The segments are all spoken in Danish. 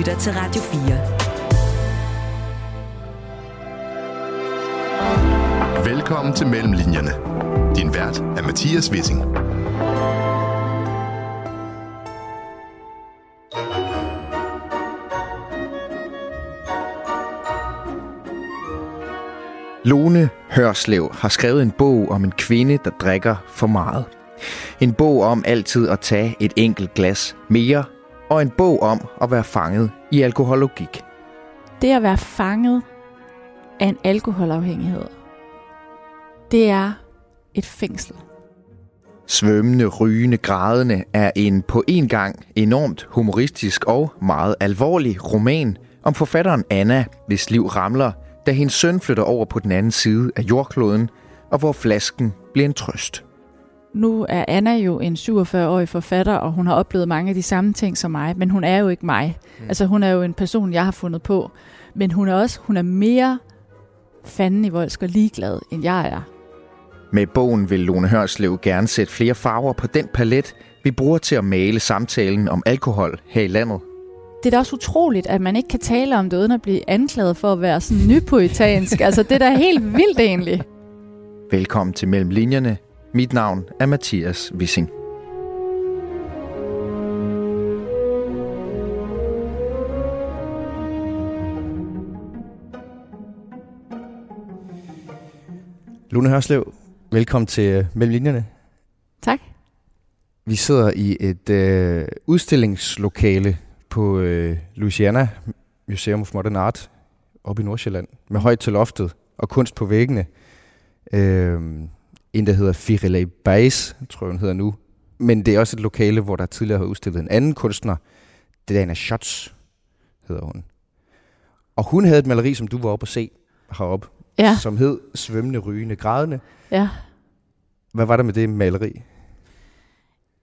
lytter til Radio 4. Velkommen til Mellemlinjerne. Din vært er Mathias Wissing. Lone Hørslev har skrevet en bog om en kvinde, der drikker for meget. En bog om altid at tage et enkelt glas mere, og en bog om at være fanget i alkohologik. Det at være fanget af en alkoholafhængighed, det er et fængsel. Svømmende, rygende, grædende er en på en gang enormt humoristisk og meget alvorlig roman om forfatteren Anna, hvis liv ramler, da hendes søn flytter over på den anden side af jordkloden, og hvor flasken bliver en trøst. Nu er Anna jo en 47-årig forfatter, og hun har oplevet mange af de samme ting som mig, men hun er jo ikke mig. Mm. Altså hun er jo en person, jeg har fundet på. Men hun er også hun er mere fanden i voldsk og ligeglad, end jeg er. Med bogen vil Lone Hørslev gerne sætte flere farver på den palet, vi bruger til at male samtalen om alkohol her i landet. Det er da også utroligt, at man ikke kan tale om det, uden at blive anklaget for at være sådan nypoetansk. altså, det er da helt vildt egentlig. Velkommen til Mellem Linjerne. Mit navn er Mathias Wissing. Lune Hørslev, velkommen til uh, Mellem Linjerne. Tak. Vi sidder i et øh, udstillingslokale på øh, Louisiana Museum of Modern Art oppe i Nordsjælland med højt til loftet og kunst på væggene. Øh, en, der hedder Firelay Bays, tror jeg, hun hedder nu. Men det er også et lokale, hvor der tidligere har udstillet en anden kunstner, Dana Schatz, hedder hun. Og hun havde et maleri, som du var oppe at se heroppe, ja. som hed Svømmende, rygende, grædende. Ja. Hvad var der med det maleri?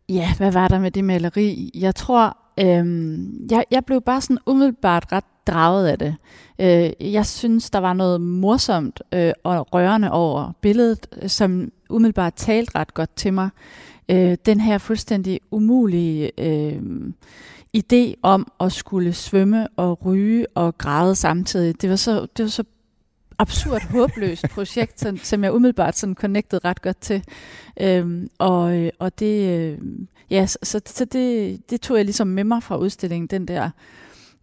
Ja, hvad var der med det maleri? Jeg tror, øhm, jeg, jeg blev bare sådan umiddelbart ret draget af det. Øh, jeg synes, der var noget morsomt øh, og rørende over billedet, som umiddelbart talte ret godt til mig. Øh, den her fuldstændig umulige øh, idé om at skulle svømme og ryge og græde samtidig. Det var så, det var så absurd, håbløst projekt, som, som jeg umiddelbart sådan connected ret godt til. Øhm, og, og det, øh, ja, så, så det, det tog jeg ligesom med mig fra udstillingen, den der,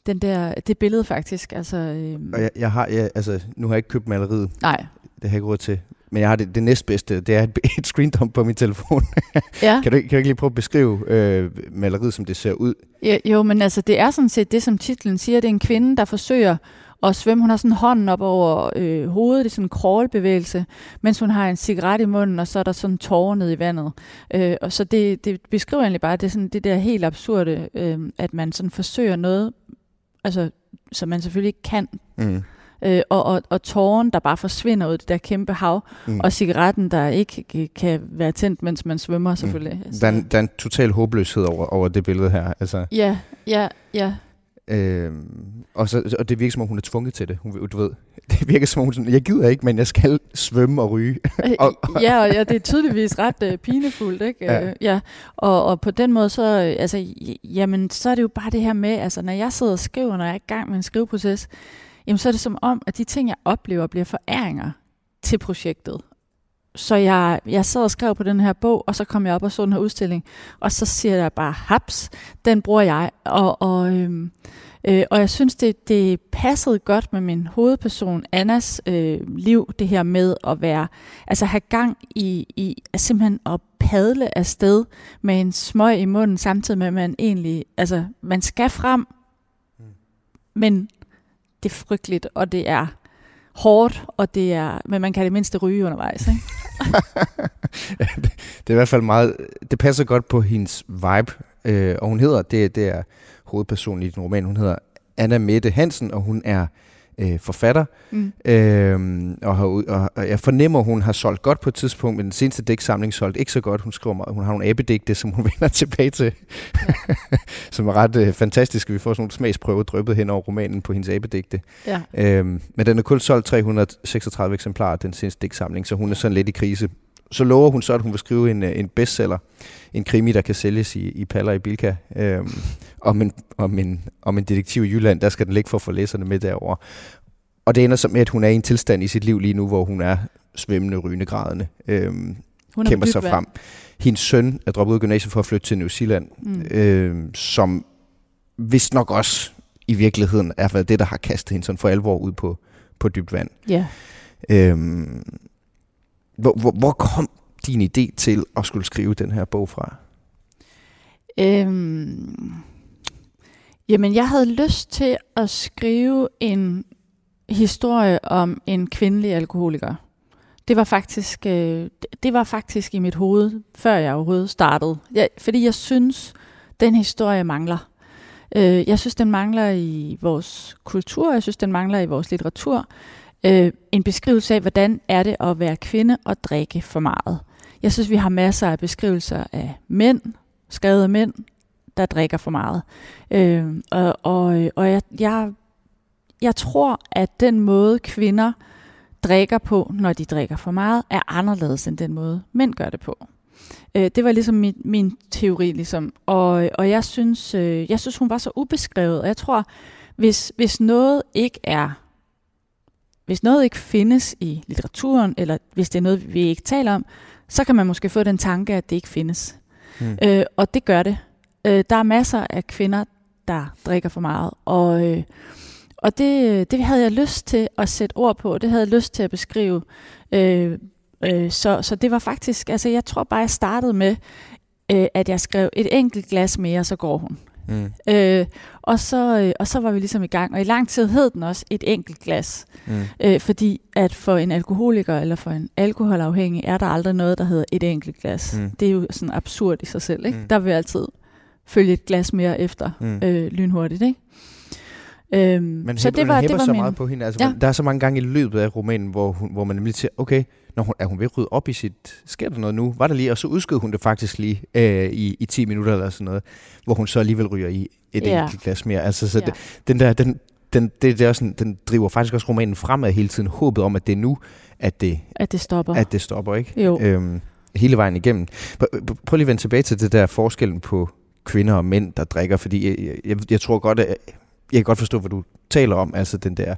den der, det billede faktisk. Altså, øhm. Og jeg, jeg har, jeg, altså, nu har jeg ikke købt maleriet. Nej. Det har jeg ikke råd til. Men jeg har det, det næstbedste, det er et, et screen dump på min telefon. Ja. kan, du, kan du ikke lige prøve at beskrive øh, maleriet, som det ser ud? Jo, jo, men altså, det er sådan set det, som titlen siger. Det er en kvinde, der forsøger at svømme. Hun har sådan hånden op over øh, hovedet, det er sådan en crawlbevægelse, mens hun har en cigaret i munden, og så er der sådan tårer ned i vandet. Øh, og så det, det beskriver egentlig bare, det, sådan, det der helt absurde, øh, at man sådan forsøger noget, altså, som man selvfølgelig ikke kan. Mm. Øh, og, og, og tåren, der bare forsvinder ud i det der kæmpe hav, mm. og cigaretten, der ikke kan være tændt, mens man svømmer selvfølgelig. Mm. Der, er en, der er en total håbløshed over, over det billede her. Altså. Ja, ja, ja. Øhm, og, så, og det virker som om hun er tvunget til det. Hun, du ved, det virker som om hun sådan, jeg gider ikke, men jeg skal svømme og ryge. og, og ja, og ja, det er tydeligvis ret uh, pinefuldt, ikke? Ja. Uh, ja. Og, og på den måde så, altså, jamen, så er det jo bare det her med, altså, når jeg sidder og skriver, når jeg er i gang med en skriveproces, jamen, så er det som om, at de ting, jeg oplever, bliver foræringer til projektet. Så jeg, jeg sad og skrev på den her bog, og så kom jeg op og så den her udstilling, og så siger jeg bare, haps, den bruger jeg. Og, og, øhm, øh, og jeg synes, det, det passede godt med min hovedperson, Annas øh, liv, det her med at være, altså have gang i, i simpelthen at padle afsted med en smøg i munden, samtidig med, at man egentlig, altså man skal frem, mm. men det er frygteligt, og det er hårdt, og det er, men man kan det mindste ryge undervejs. Ikke? det, det er i hvert fald meget, det passer godt på hendes vibe, øh, og hun hedder, det, det er hovedpersonen i den roman, hun hedder Anna Mette Hansen, og hun er øh, forfatter, mm. øhm, og, har, og, og jeg fornemmer, at hun har solgt godt på et tidspunkt, men den seneste dæksamling solgte ikke så godt. Hun skriver meget, hun har nogle abedigte, som hun vender tilbage til, ja. som er ret øh, fantastiske. Vi får sådan nogle smagsprøver drøbet hen over romanen på hendes abedigte. Ja. Øhm, men den er kun solgt 336 eksemplarer, den seneste dæksamling, så hun er sådan lidt i krise så lover hun så, at hun vil skrive en, en bestseller, en krimi, der kan sælges i, i Paller i Bilka, øhm, om, en, om, en, om en detektiv i Jylland. Der skal den ligge for at få læserne med derover. Og det ender så med, at hun er i en tilstand i sit liv lige nu, hvor hun er svømmende, rygende, grædende. Øhm, hun kæmper sig frem. Hendes søn er droppet ud af gymnasiet for at flytte til New Zealand, mm. øhm, som vist nok også i virkeligheden er det, der har kastet hende sådan for alvor ud på, på dybt vand. Ja. Øhm, hvor, hvor, hvor kom din idé til at skulle skrive den her bog fra? Øhm, jamen, jeg havde lyst til at skrive en historie om en kvindelig alkoholiker. Det var faktisk, øh, det var faktisk i mit hoved, før jeg overhovedet startede. Jeg, fordi jeg synes, den historie mangler. Øh, jeg synes, den mangler i vores kultur, jeg synes, den mangler i vores litteratur. Øh, en beskrivelse af, hvordan er det at være kvinde og drikke for meget. Jeg synes, vi har masser af beskrivelser af mænd, skrevet af mænd, der drikker for meget. Øh, og og, og jeg, jeg, jeg tror, at den måde kvinder drikker på, når de drikker for meget, er anderledes end den måde mænd gør det på. Øh, det var ligesom min, min teori, ligesom. Og, og jeg, synes, øh, jeg synes, hun var så ubeskrevet. Og jeg tror, hvis, hvis noget ikke er hvis noget ikke findes i litteraturen, eller hvis det er noget, vi ikke taler om, så kan man måske få den tanke, at det ikke findes. Mm. Øh, og det gør det. Øh, der er masser af kvinder, der drikker for meget. Og, øh, og det, det havde jeg lyst til at sætte ord på. Det havde jeg lyst til at beskrive. Øh, øh, så, så det var faktisk, altså jeg tror bare, jeg startede med, øh, at jeg skrev et enkelt glas mere, så går hun. Mm. Øh, og, så, øh, og så var vi ligesom i gang. Og i lang tid hed den også et enkelt glas. Mm. Øh, fordi at for en alkoholiker eller for en alkoholafhængig er der aldrig noget, der hedder et enkelt glas. Mm. Det er jo sådan absurd i sig selv. Ikke? Mm. Der vil altid følge et glas mere efter mm. øh, lynhurtigt. Ikke? Øhm, men så det var, det var så min... meget på hende. Altså, ja. man, der er så mange gange i løbet af romanen, hvor, hun, hvor man nemlig siger, okay, når hun, er hun ved at rydde op i sit... Sker der noget nu? Var der lige? Og så udskød hun det faktisk lige øh, i, i 10 minutter eller sådan noget, hvor hun så alligevel ryger i et ja. enkelt glas mere. Altså, så ja. det, den der, den, den, det, det er sådan, den driver faktisk også romanen fremad hele tiden. Håbet om, at det er nu, at det, at det stopper. At det stopper, ikke? Jo. Øhm, hele vejen igennem. Prøv lige at vende tilbage til det der forskellen på kvinder og mænd, der drikker, fordi jeg, jeg, jeg tror godt, at jeg kan godt forstå, hvad du taler om, altså den der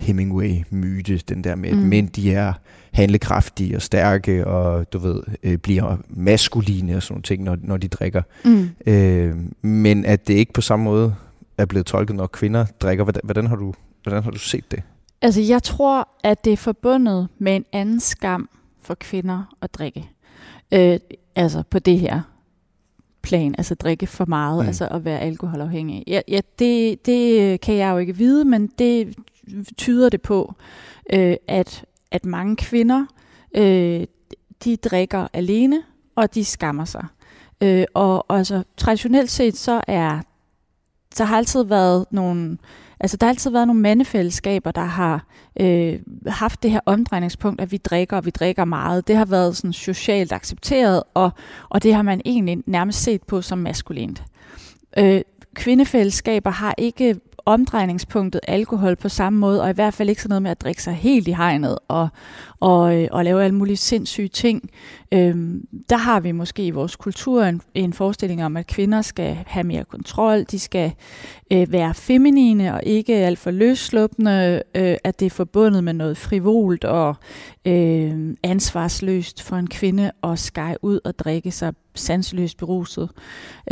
Hemingway-myte, den der med, at mm. mænd de er handlekraftige og stærke, og du ved, øh, bliver maskuline og sådan nogle ting, når, når de drikker. Mm. Øh, men at det ikke på samme måde er blevet tolket, når kvinder drikker. Hvordan, hvordan, har, du, hvordan har du set det? Altså, jeg tror, at det er forbundet med en anden skam for kvinder at drikke. Øh, altså på det her plan, altså drikke for meget, mm. altså at være alkoholafhængig. Ja, ja det, det kan jeg jo ikke vide, men det tyder det på, øh, at, at mange kvinder, øh, de drikker alene, og de skammer sig. Øh, og, og altså, traditionelt set, så er der har altid været nogle Altså, der har altid været nogle mandefællesskaber, der har øh, haft det her omdrejningspunkt, at vi drikker, og vi drikker meget. Det har været sådan socialt accepteret, og, og det har man egentlig nærmest set på som maskulint. Øh, kvindefællesskaber har ikke omdrejningspunktet alkohol på samme måde, og i hvert fald ikke sådan noget med at drikke sig helt i hegnet og, og, øh, og lave alle mulige sindssyge ting. Øhm, der har vi måske i vores kultur en, en forestilling om, at kvinder skal have mere kontrol, de skal øh, være feminine og ikke alt for løsslupende, øh, at det er forbundet med noget frivolt og øh, ansvarsløst for en kvinde at skære ud og drikke sig sanseløst beruset.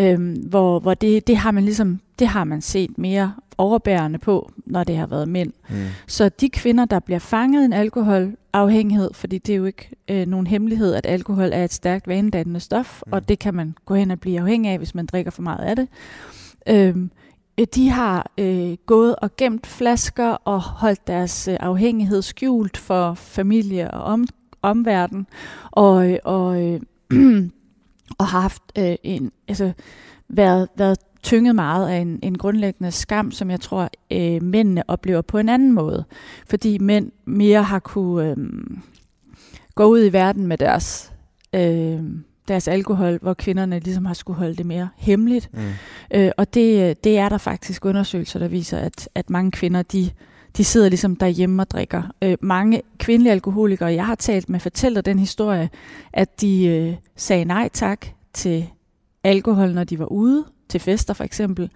Øh, hvor hvor det, det har man ligesom det har man set mere overbærende på, når det har været mænd. Mm. Så de kvinder, der bliver fanget i en alkoholafhængighed, fordi det er jo ikke øh, nogen hemmelighed, at alkohol er et stærkt vanedannende stof, mm. og det kan man gå hen og blive afhængig af, hvis man drikker for meget af det. Øhm, de har øh, gået og gemt flasker og holdt deres øh, afhængighed skjult for familie og om, omverden, og, og, øh, og har haft øh, en, altså, været, været tynget meget af en, en grundlæggende skam, som jeg tror, øh, mændene oplever på en anden måde. Fordi mænd mere har kunne øh, gå ud i verden med deres, øh, deres alkohol, hvor kvinderne ligesom har skulle holde det mere hemmeligt. Mm. Øh, og det, det er der faktisk undersøgelser, der viser, at, at mange kvinder, de de sidder ligesom derhjemme og drikker. Øh, mange kvindelige alkoholikere, jeg har talt med, fortæller den historie, at de øh, sagde nej tak til alkohol, når de var ude til fester for eksempel.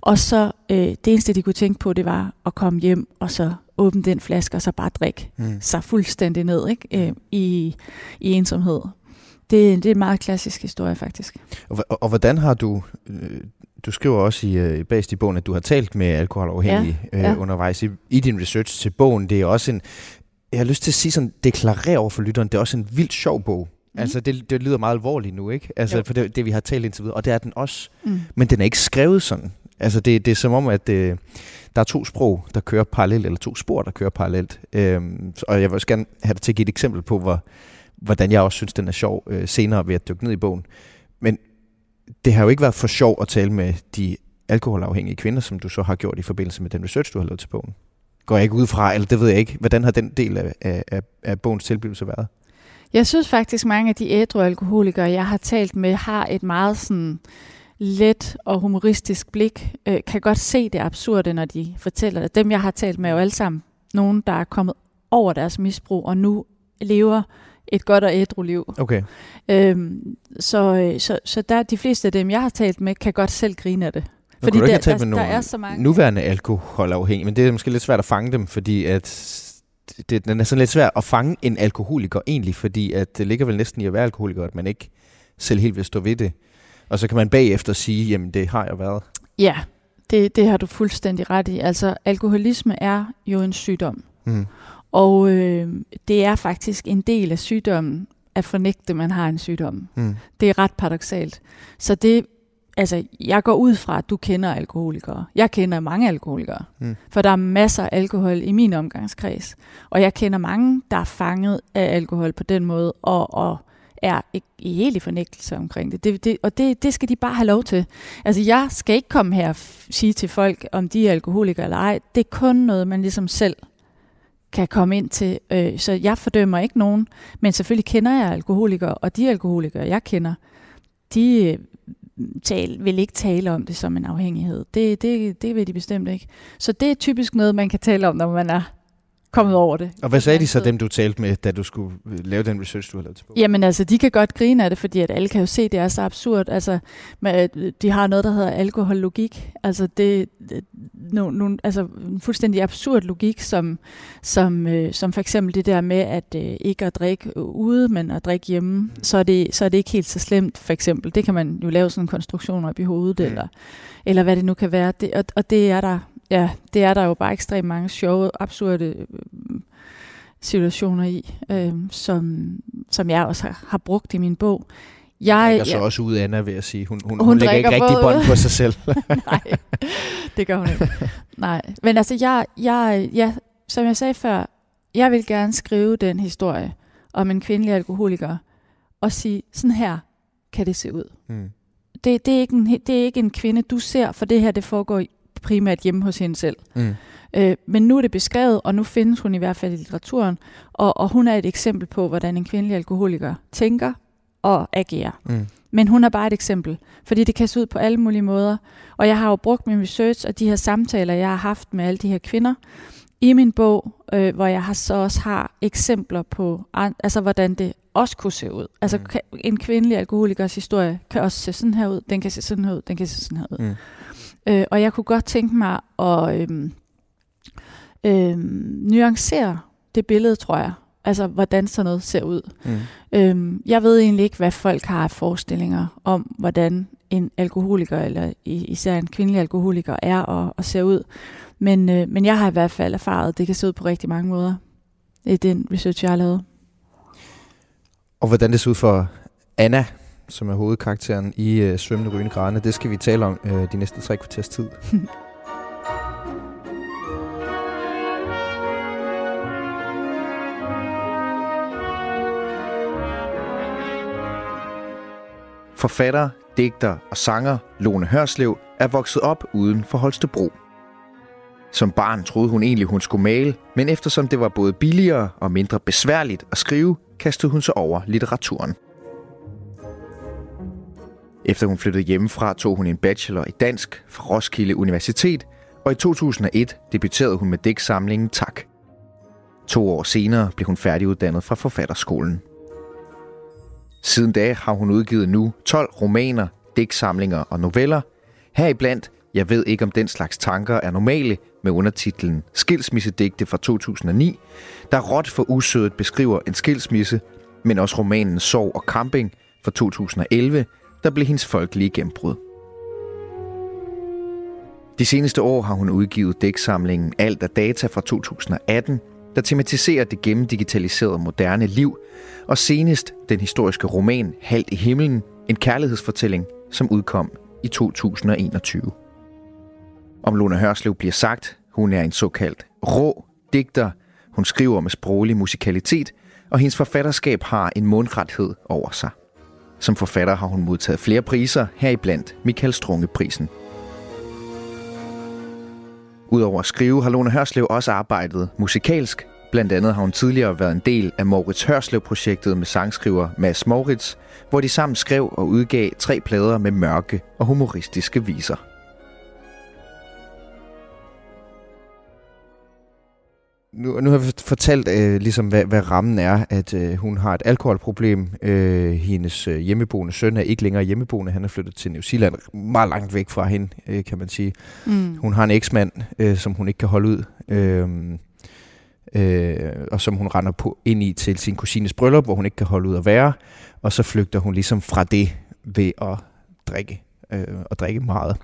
Og så øh, det eneste, de kunne tænke på, det var at komme hjem og så åbne den flaske og så bare drikke mm. sig fuldstændig ned ikke? Øh, i, i ensomhed. Det, det er en meget klassisk historie faktisk. Og, og, og hvordan har du, øh, du skriver også i, øh, bagst i bogen, at du har talt med alkoholafhængige ja, ja. Øh, undervejs i, i din research til bogen. Det er også en, jeg har lyst til at sige sådan, deklarere over for lytteren, det er også en vildt sjov bog. Mm. Altså, det, det lyder meget alvorligt nu, ikke? Altså, jo. for det, det, vi har talt indtil videre, og det er den også. Mm. Men den er ikke skrevet sådan. Altså, det, det er som om, at øh, der er to sprog, der kører parallelt, eller to spor, der kører parallelt. Øhm, og jeg vil også gerne have dig til at give et eksempel på, hvor, hvordan jeg også synes, den er sjov øh, senere ved at dykke ned i bogen. Men det har jo ikke været for sjov at tale med de alkoholafhængige kvinder, som du så har gjort i forbindelse med den research, du har lavet til bogen. Går jeg ikke ud fra, eller det ved jeg ikke. Hvordan har den del af, af, af bogens tilblivelse været? Jeg synes faktisk, mange af de ædru alkoholikere, jeg har talt med, har et meget sådan let og humoristisk blik, øh, kan godt se det absurde, når de fortæller det. Dem, jeg har talt med, er jo alle sammen nogen, der er kommet over deres misbrug, og nu lever et godt og ædru liv. Okay. Øhm, så øh, så, så der, de fleste af dem, jeg har talt med, kan godt selv grine af det. Fordi der, der, der er så mange... nuværende alkoholafhængige, men det er måske lidt svært at fange dem, fordi at det, den er sådan lidt svært at fange en alkoholiker egentlig, fordi at det ligger vel næsten i at være alkoholiker, at man ikke selv helt vil stå ved det. Og så kan man bagefter sige, jamen det har jeg været. Ja, det, det har du fuldstændig ret i. Altså alkoholisme er jo en sygdom. Mm. Og øh, det er faktisk en del af sygdommen at fornægte, at man har en sygdom. Mm. Det er ret paradoxalt. Så det, altså, jeg går ud fra, at du kender alkoholikere. Jeg kender mange alkoholikere, mm. for der er masser af alkohol i min omgangskreds. Og jeg kender mange, der er fanget af alkohol på den måde, og, og er i helt i fornægtelse omkring det. det, det og det, det skal de bare have lov til. Altså, jeg skal ikke komme her og sige til folk, om de er alkoholikere eller ej. Det er kun noget, man ligesom selv kan komme ind til. Øh, så jeg fordømmer ikke nogen, men selvfølgelig kender jeg alkoholikere, og de alkoholikere, jeg kender, de tal, vil ikke tale om det som en afhængighed. Det, det, det vil de bestemt ikke. Så det er typisk noget, man kan tale om, når man er kommet over det. Og hvad sagde de så, dem du talte med, da du skulle øh, lave den research, du har lavet til bogen? Jamen altså, de kan godt grine af det, fordi at alle kan jo se, at det er så absurd. Altså, de har noget, der hedder alkohollogik. Altså, det, det no, no, altså en fuldstændig absurd logik, som, som, øh, som for eksempel det der med, at øh, ikke at drikke ude, men at drikke hjemme, mm. så, er det, så er det ikke helt så slemt, for eksempel. Det kan man jo lave sådan en konstruktion op i hovedet, mm. eller, eller hvad det nu kan være. Det, og, og det er der ja, det er der jo bare ekstremt mange sjove, absurde øh, situationer i, øh, som, som jeg også har, har brugt i min bog. Jeg lægger så også ud, Anna, ved at sige. Hun, hun, hun, hun lægger ikke rigtig bånd på sig selv. Nej, det gør hun ikke. Nej, men altså, jeg, jeg, ja, som jeg sagde før, jeg vil gerne skrive den historie om en kvindelig alkoholiker, og sige, sådan her kan det se ud. Mm. Det, det, er ikke en, det er ikke en kvinde, du ser, for det her det foregår primært hjemme hos hende selv. Mm. Øh, men nu er det beskrevet, og nu findes hun i hvert fald i litteraturen, og, og hun er et eksempel på, hvordan en kvindelig alkoholiker tænker og agerer. Mm. Men hun er bare et eksempel, fordi det kan se ud på alle mulige måder. Og jeg har jo brugt min research og de her samtaler, jeg har haft med alle de her kvinder, i min bog, øh, hvor jeg har så også har eksempler på, altså hvordan det også kunne se ud. Altså mm. en kvindelig alkoholikers historie kan også se sådan her ud, den kan se sådan her ud, den kan se sådan her ud. Mm. Øh, og jeg kunne godt tænke mig at øh, øh, nuancere det billede, tror jeg. Altså, hvordan sådan noget ser ud. Mm. Øh, jeg ved egentlig ikke, hvad folk har af forestillinger om, hvordan en alkoholiker, eller især en kvindelig alkoholiker, er og, og ser ud. Men, øh, men jeg har i hvert fald erfaret, at det kan se ud på rigtig mange måder. Det er den research, jeg har lavet. Og hvordan det ser ud for Anna, som er hovedkarakteren i øh, Svømmende Rygende Grane. Det skal vi tale om øh, de næste tre kvarters tid. Forfatter, digter og sanger Lone Hørslev er vokset op uden for Holstebro. Som barn troede hun egentlig, hun skulle male, men eftersom det var både billigere og mindre besværligt at skrive, kastede hun sig over litteraturen. Efter hun flyttede hjemmefra, tog hun en bachelor i dansk fra Roskilde Universitet, og i 2001 debuterede hun med digtsamlingen Tak. To år senere blev hun færdiguddannet fra forfatterskolen. Siden da har hun udgivet nu 12 romaner, digtsamlinger og noveller. Heriblandt Jeg ved ikke om den slags tanker er normale med undertitlen Skilsmissedigte fra 2009, der råt for usødet beskriver en skilsmisse, men også romanen Sorg og Camping fra 2011, der blev hendes folkelige gennembrud. De seneste år har hun udgivet dæksamlingen Alt af data fra 2018, der tematiserer det gennemdigitaliserede moderne liv, og senest den historiske roman Halt i himlen, en kærlighedsfortælling, som udkom i 2021. Om Luna Hørslev bliver sagt, hun er en såkaldt rå digter. Hun skriver med sproglig musikalitet, og hendes forfatterskab har en mundrethed over sig. Som forfatter har hun modtaget flere priser, heriblandt Michael Strunge-prisen. Udover at skrive har Lone Hørslev også arbejdet musikalsk. Blandt andet har hun tidligere været en del af Moritz Hørslev-projektet med sangskriver Mads Moritz, hvor de sammen skrev og udgav tre plader med mørke og humoristiske viser. Nu, nu har vi fortalt, øh, ligesom, hvad, hvad rammen er, at øh, hun har et alkoholproblem. Øh, hendes øh, hjemmeboende søn er ikke længere hjemmeboende. Han er flyttet til New Zealand, meget langt væk fra hende, øh, kan man sige. Mm. Hun har en eksmand, øh, som hun ikke kan holde ud, øh, øh, og som hun render på ind i til sin kusines bryllup, hvor hun ikke kan holde ud at være. Og så flygter hun ligesom fra det ved at drikke, øh, og drikke meget.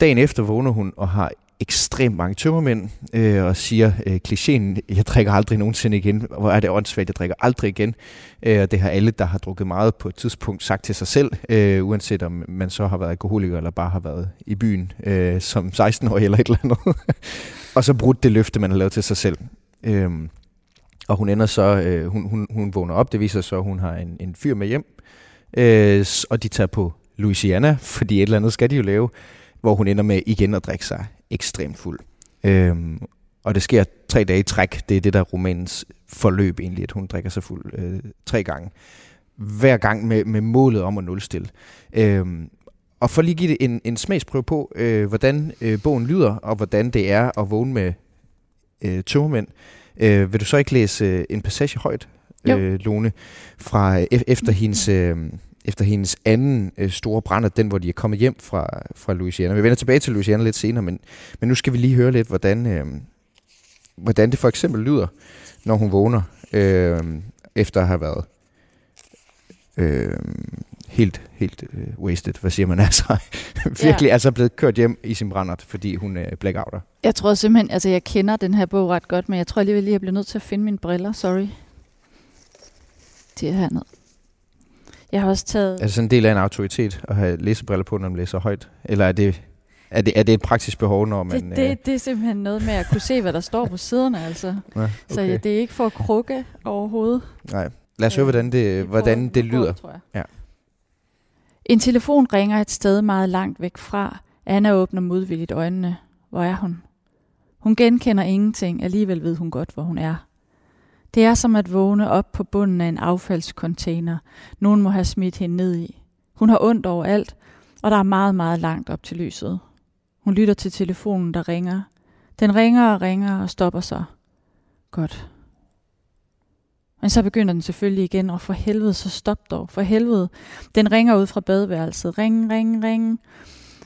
Dagen efter vågner hun og har ekstremt mange tømmermænd øh, og siger øh, klichéen, jeg drikker aldrig nogensinde igen. Hvor er det åndssvagt, jeg drikker aldrig igen. Øh, og det har alle, der har drukket meget på et tidspunkt, sagt til sig selv, øh, uanset om man så har været alkoholiker eller bare har været i byen øh, som 16-årig eller et eller andet. og så brudt det løfte, man har lavet til sig selv. Øh, og hun ender så, øh, hun, hun, hun vågner op, det viser så, at hun har en, en fyr med hjem, øh, og de tager på Louisiana, fordi et eller andet skal de jo lave, hvor hun ender med igen at drikke sig ekstremt fuld. Øhm, og det sker tre dage i træk. Det er det, der er romanens forløb egentlig, at hun drikker sig fuld øh, tre gange. Hver gang med, med målet om at nulstille. Øhm, og for lige at give det en, en smagsprøve på, øh, hvordan øh, bogen lyder, og hvordan det er at vågne med øh, tømmermænd, øh, vil du så ikke læse øh, en passage højt, øh, Lone, fra øh, efter hendes... Øh, efter hendes anden øh, store brand, den hvor de er kommet hjem fra, fra Louisiana. Vi vender tilbage til Louisiana lidt senere, men, men nu skal vi lige høre lidt, hvordan, øh, hvordan det for eksempel lyder, når hun vågner, øh, efter at have været øh, helt, helt øh, wasted, hvad siger man altså, virkelig ja. altså blevet kørt hjem i sin brændert, fordi hun er blackouter. Jeg tror simpelthen, altså jeg kender den her bog ret godt, men jeg tror alligevel lige, jeg bliver nødt til at finde mine briller, sorry. De er hernede. Jeg har også taget... Er det sådan en del af en autoritet at have læsebriller på, når man læser højt? Eller er det, er det, er det et praktisk behov, når man... Det, det, øh... det er simpelthen noget med at kunne se, hvad der står på siderne, altså. Ja, okay. Så ja, det er ikke for at krukke overhovedet. Nej. Lad os høre, hvordan det, hvordan det lyder. Tror jeg. Ja. En telefon ringer et sted meget langt væk fra. Anna åbner modvilligt øjnene. Hvor er hun? Hun genkender ingenting, alligevel ved hun godt, hvor hun er. Det er som at vågne op på bunden af en affaldscontainer. Nogen må have smidt hende ned i. Hun har ondt over alt, og der er meget, meget langt op til lyset. Hun lytter til telefonen, der ringer. Den ringer og ringer og stopper så. Godt. Men så begynder den selvfølgelig igen, og for helvede, så stop dog, for helvede. Den ringer ud fra badeværelset. Ring, ring, ring.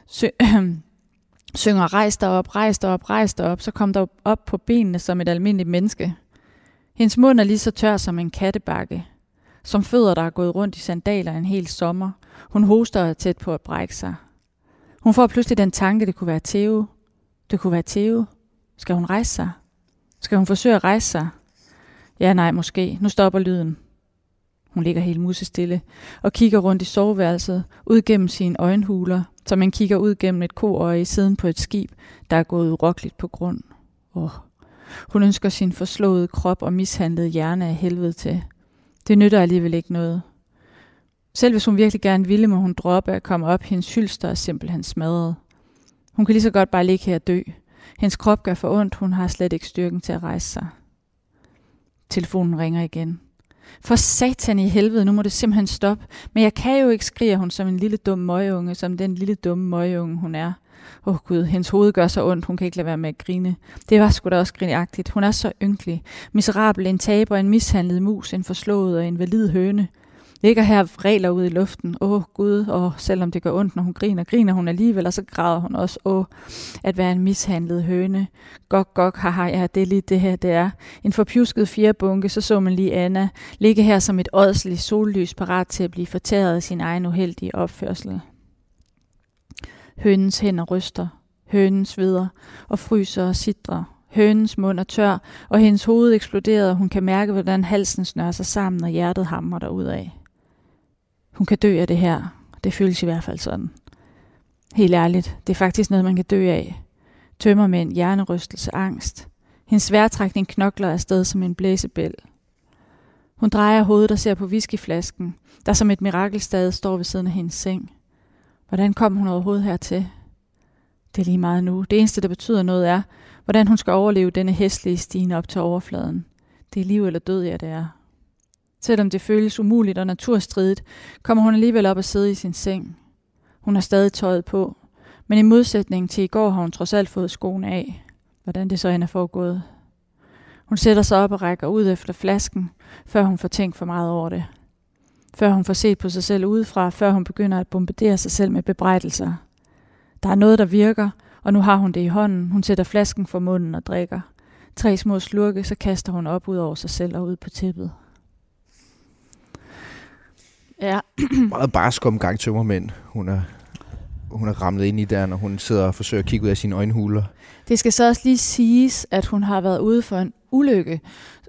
Sø- synger, rejs dig op, rejs dig op, rejs dig op. Så kom der op på benene som et almindeligt menneske. Hendes mund er lige så tør som en kattebakke. Som fødder, der er gået rundt i sandaler en hel sommer. Hun hoster og er tæt på at brække sig. Hun får pludselig den tanke, det kunne være Theo. Det kunne være Theo. Skal hun rejse sig? Skal hun forsøge at rejse sig? Ja, nej, måske. Nu stopper lyden. Hun ligger helt musestille og kigger rundt i soveværelset, ud gennem sine øjenhuler, som man kigger ud gennem et koøje i siden på et skib, der er gået urokkeligt på grund. Åh, oh, hun ønsker sin forslåede krop og mishandlede hjerne af helvede til. Det nytter alligevel ikke noget. Selv hvis hun virkelig gerne ville, må hun droppe at komme op. Hendes hylster er simpelthen smadret. Hun kan lige så godt bare ligge her og dø. Hendes krop gør for ondt. Hun har slet ikke styrken til at rejse sig. Telefonen ringer igen. For satan i helvede, nu må det simpelthen stoppe. Men jeg kan jo ikke, skriger hun som en lille dum møgeunge, som den lille dumme møgeunge, hun er. Åh oh, gud, hendes hoved gør så ondt, hun kan ikke lade være med at grine. Det var sgu da også grinagtigt. Hun er så ynkelig. Miserabel, en taber, en mishandlet mus, en forslået og en valid høne. Ligger her regler ud i luften. Åh oh, Gud, og selvom det gør ondt, når hun griner, griner hun alligevel, og så græder hun også. Åh, oh, at være en mishandlet høne. Gok, gok, haha, ja, det er lige det her, det er. En forpjusket fjerbunke, så så man lige Anna ligge her som et ådsligt sollys, parat til at blive fortæret af sin egen uheldige opførsel. Hønens hænder ryster, hønen sveder og fryser og sidrer. Hønens mund er tør, og hendes hoved eksploderer, og hun kan mærke, hvordan halsen snører sig sammen, og hjertet hamrer derudad. Hun kan dø af det her. Det føles i hvert fald sådan. Helt ærligt, det er faktisk noget, man kan dø af. Tømmer med en hjernerystelse, angst. Hendes sværtrækning knokler afsted som en blæsebæl. Hun drejer hovedet og ser på whiskyflasken, der som et mirakel stadig står ved siden af hendes seng. Hvordan kom hun overhovedet hertil? Det er lige meget nu. Det eneste, der betyder noget, er, hvordan hun skal overleve denne hæslige stigen op til overfladen. Det er liv eller død, ja det er. Selvom det føles umuligt og naturstridigt, kommer hun alligevel op og sidde i sin seng. Hun har stadig tøjet på, men i modsætning til i går har hun trods alt fået skoene af. Hvordan det så end er foregået. Hun sætter sig op og rækker ud efter flasken, før hun får tænkt for meget over det før hun får set på sig selv udefra, før hun begynder at bombardere sig selv med bebrejdelser. Der er noget, der virker, og nu har hun det i hånden. Hun sætter flasken for munden og drikker. Tre små slurke, så kaster hun op ud over sig selv og ud på tæppet. Ja. Meget barsk omgang tømmermænd. Hun er, hun er ramlet ind i der, når hun sidder og forsøger at kigge ud af sine øjenhuler. Det skal så også lige siges, at hun har været ude for en ulykke.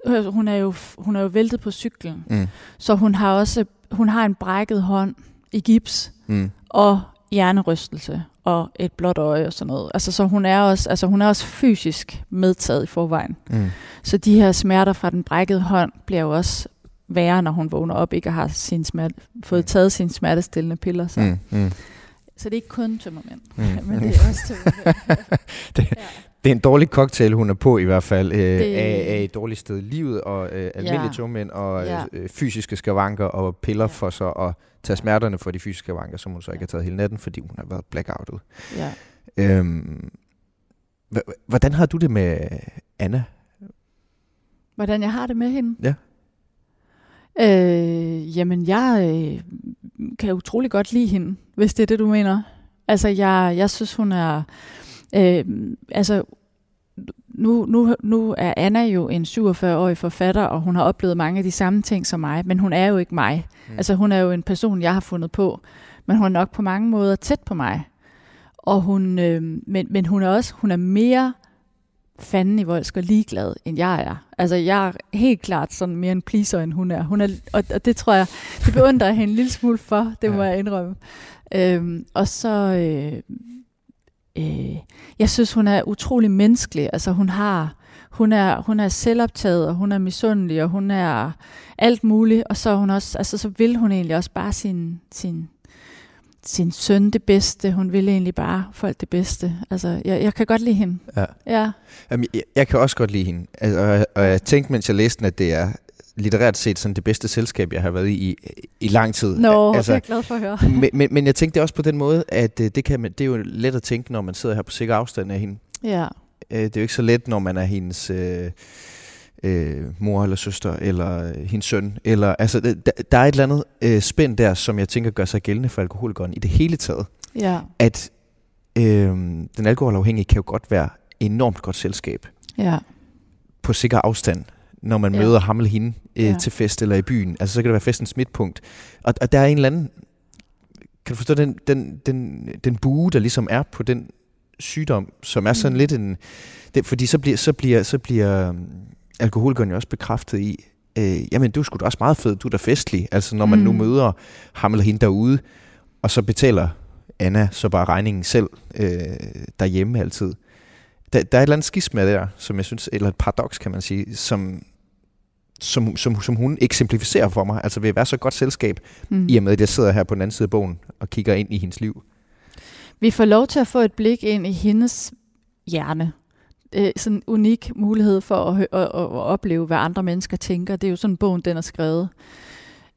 Hun er jo, hun er jo væltet på cyklen, mm. så hun har også hun har en brækket hånd i gips mm. og hjernerystelse og et blåt øje og sådan noget. Altså, så hun er også, altså, hun er også fysisk medtaget i forvejen. Mm. Så de her smerter fra den brækkede hånd bliver jo også værre, når hun vågner op, ikke har sin smerte, fået mm. taget sine smertestillende piller. Så. Mm. Mm. Så det er ikke kun tømmermænd, mm. men det er også tømmermænd. det, ja det er en dårlig cocktail, hun er på i hvert fald, øh, det... af, af et dårligt sted i livet, og øh, almindelige ja. tungmænd, og ja. øh, fysiske skavanker, og piller ja. for så at tage smerterne for de fysiske skavanker, som hun så ikke har taget hele natten, fordi hun har været blackoutet. Ja. Øhm, hvordan har du det med Anna? Hvordan jeg har det med hende? Ja. Øh, jamen, jeg øh, kan utrolig godt lide hende, hvis det er det, du mener. Altså, jeg, jeg synes, hun er Øh, altså, nu, nu, nu er Anna jo en 47-årig forfatter, og hun har oplevet mange af de samme ting som mig, men hun er jo ikke mig. Mm. Altså, hun er jo en person, jeg har fundet på, men hun er nok på mange måder tæt på mig. Og hun, øh, men, men hun er også hun er mere fanden i voldsk og ligeglad, end jeg er. Altså, jeg er helt klart sådan mere en pleaser, end hun er. Hun er og, og det tror jeg, det beundrer jeg hende en lille smule for, det må ja. jeg indrømme. Øhm, og så, øh, øh, jeg synes, hun er utrolig menneskelig. Altså hun har, hun er, hun er selvoptaget, og hun er misundelig, og hun er alt muligt. Og så, hun også, altså, så vil hun egentlig også bare sin, sin, sin søn det bedste. Hun vil egentlig bare folk det bedste. Altså, jeg, jeg kan godt lide hende. Ja. ja. Jamen, jeg, jeg kan også godt lide hende. Altså, og, og jeg tænkte, mens jeg læste den, at det er litterært set sådan det bedste selskab, jeg har været i i, i lang tid. Nå, altså, det er jeg glad for at høre. men, men, men jeg tænkte også på den måde, at øh, det, kan man, det er jo let at tænke, når man sidder her på sikker afstand af hende. Ja. Øh, det er jo ikke så let, når man er hendes øh, øh, mor eller søster, eller øh, hendes søn. Eller, altså, der, der er et eller andet øh, spænd der, som jeg tænker gør sig gældende for alkoholikeren i det hele taget. Ja. At øh, den alkoholafhængige kan jo godt være enormt godt selskab. Ja. På sikker afstand når man ja. møder ham eller hende øh, ja. til fest eller i byen. Altså så kan det være festens midtpunkt. Og, og der er en eller anden, kan du forstå den, den, den, den bue, der ligesom er på den sygdom, som er sådan mm. lidt en, det, fordi så bliver, så bliver, så bliver um, alkoholikeren jo også bekræftet i, øh, jamen du er sgu da også meget fed, du er da festlig. Altså når man mm. nu møder ham eller hende derude, og så betaler Anna så bare regningen selv øh, derhjemme altid. Der, der er et eller andet skisme der, som jeg synes, eller et paradoks kan man sige, som, som, som, som hun eksemplificerer for mig, altså ved at være så godt selskab, mm. i og med at jeg sidder her på den anden side af bogen og kigger ind i hendes liv. Vi får lov til at få et blik ind i hendes hjerne. øh, sådan en unik mulighed for at, at, at, at opleve, hvad andre mennesker tænker. Det er jo sådan, bogen den er skrevet.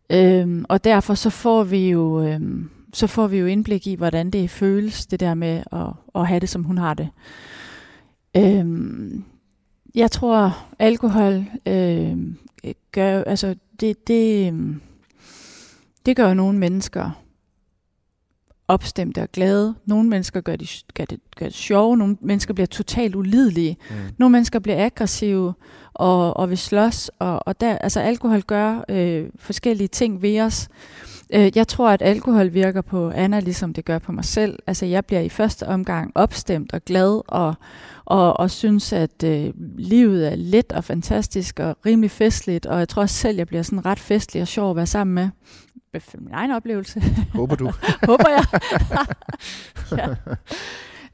Øhm, og derfor så får vi jo øhm, så får vi jo indblik i, hvordan det føles, det der med at, at have det, som hun har det. Øhm, jeg tror, alkohol øh, gør, altså det, det, det gør nogle mennesker opstemte og glade. Nogle mennesker gør det, gør det, gør det sjove, nogle mennesker bliver totalt ulidelige. Mm. Nogle mennesker bliver aggressive og, og vil slås. Og, og der, altså alkohol gør øh, forskellige ting ved os. Øh, jeg tror, at alkohol virker på Anna, ligesom det gør på mig selv. Altså jeg bliver i første omgang opstemt og glad og, og, og synes, at øh, livet er let og fantastisk og rimelig festligt. Og jeg tror også selv, jeg bliver sådan ret festlig og sjov at være sammen med min egen oplevelse. Håber du? Håber jeg.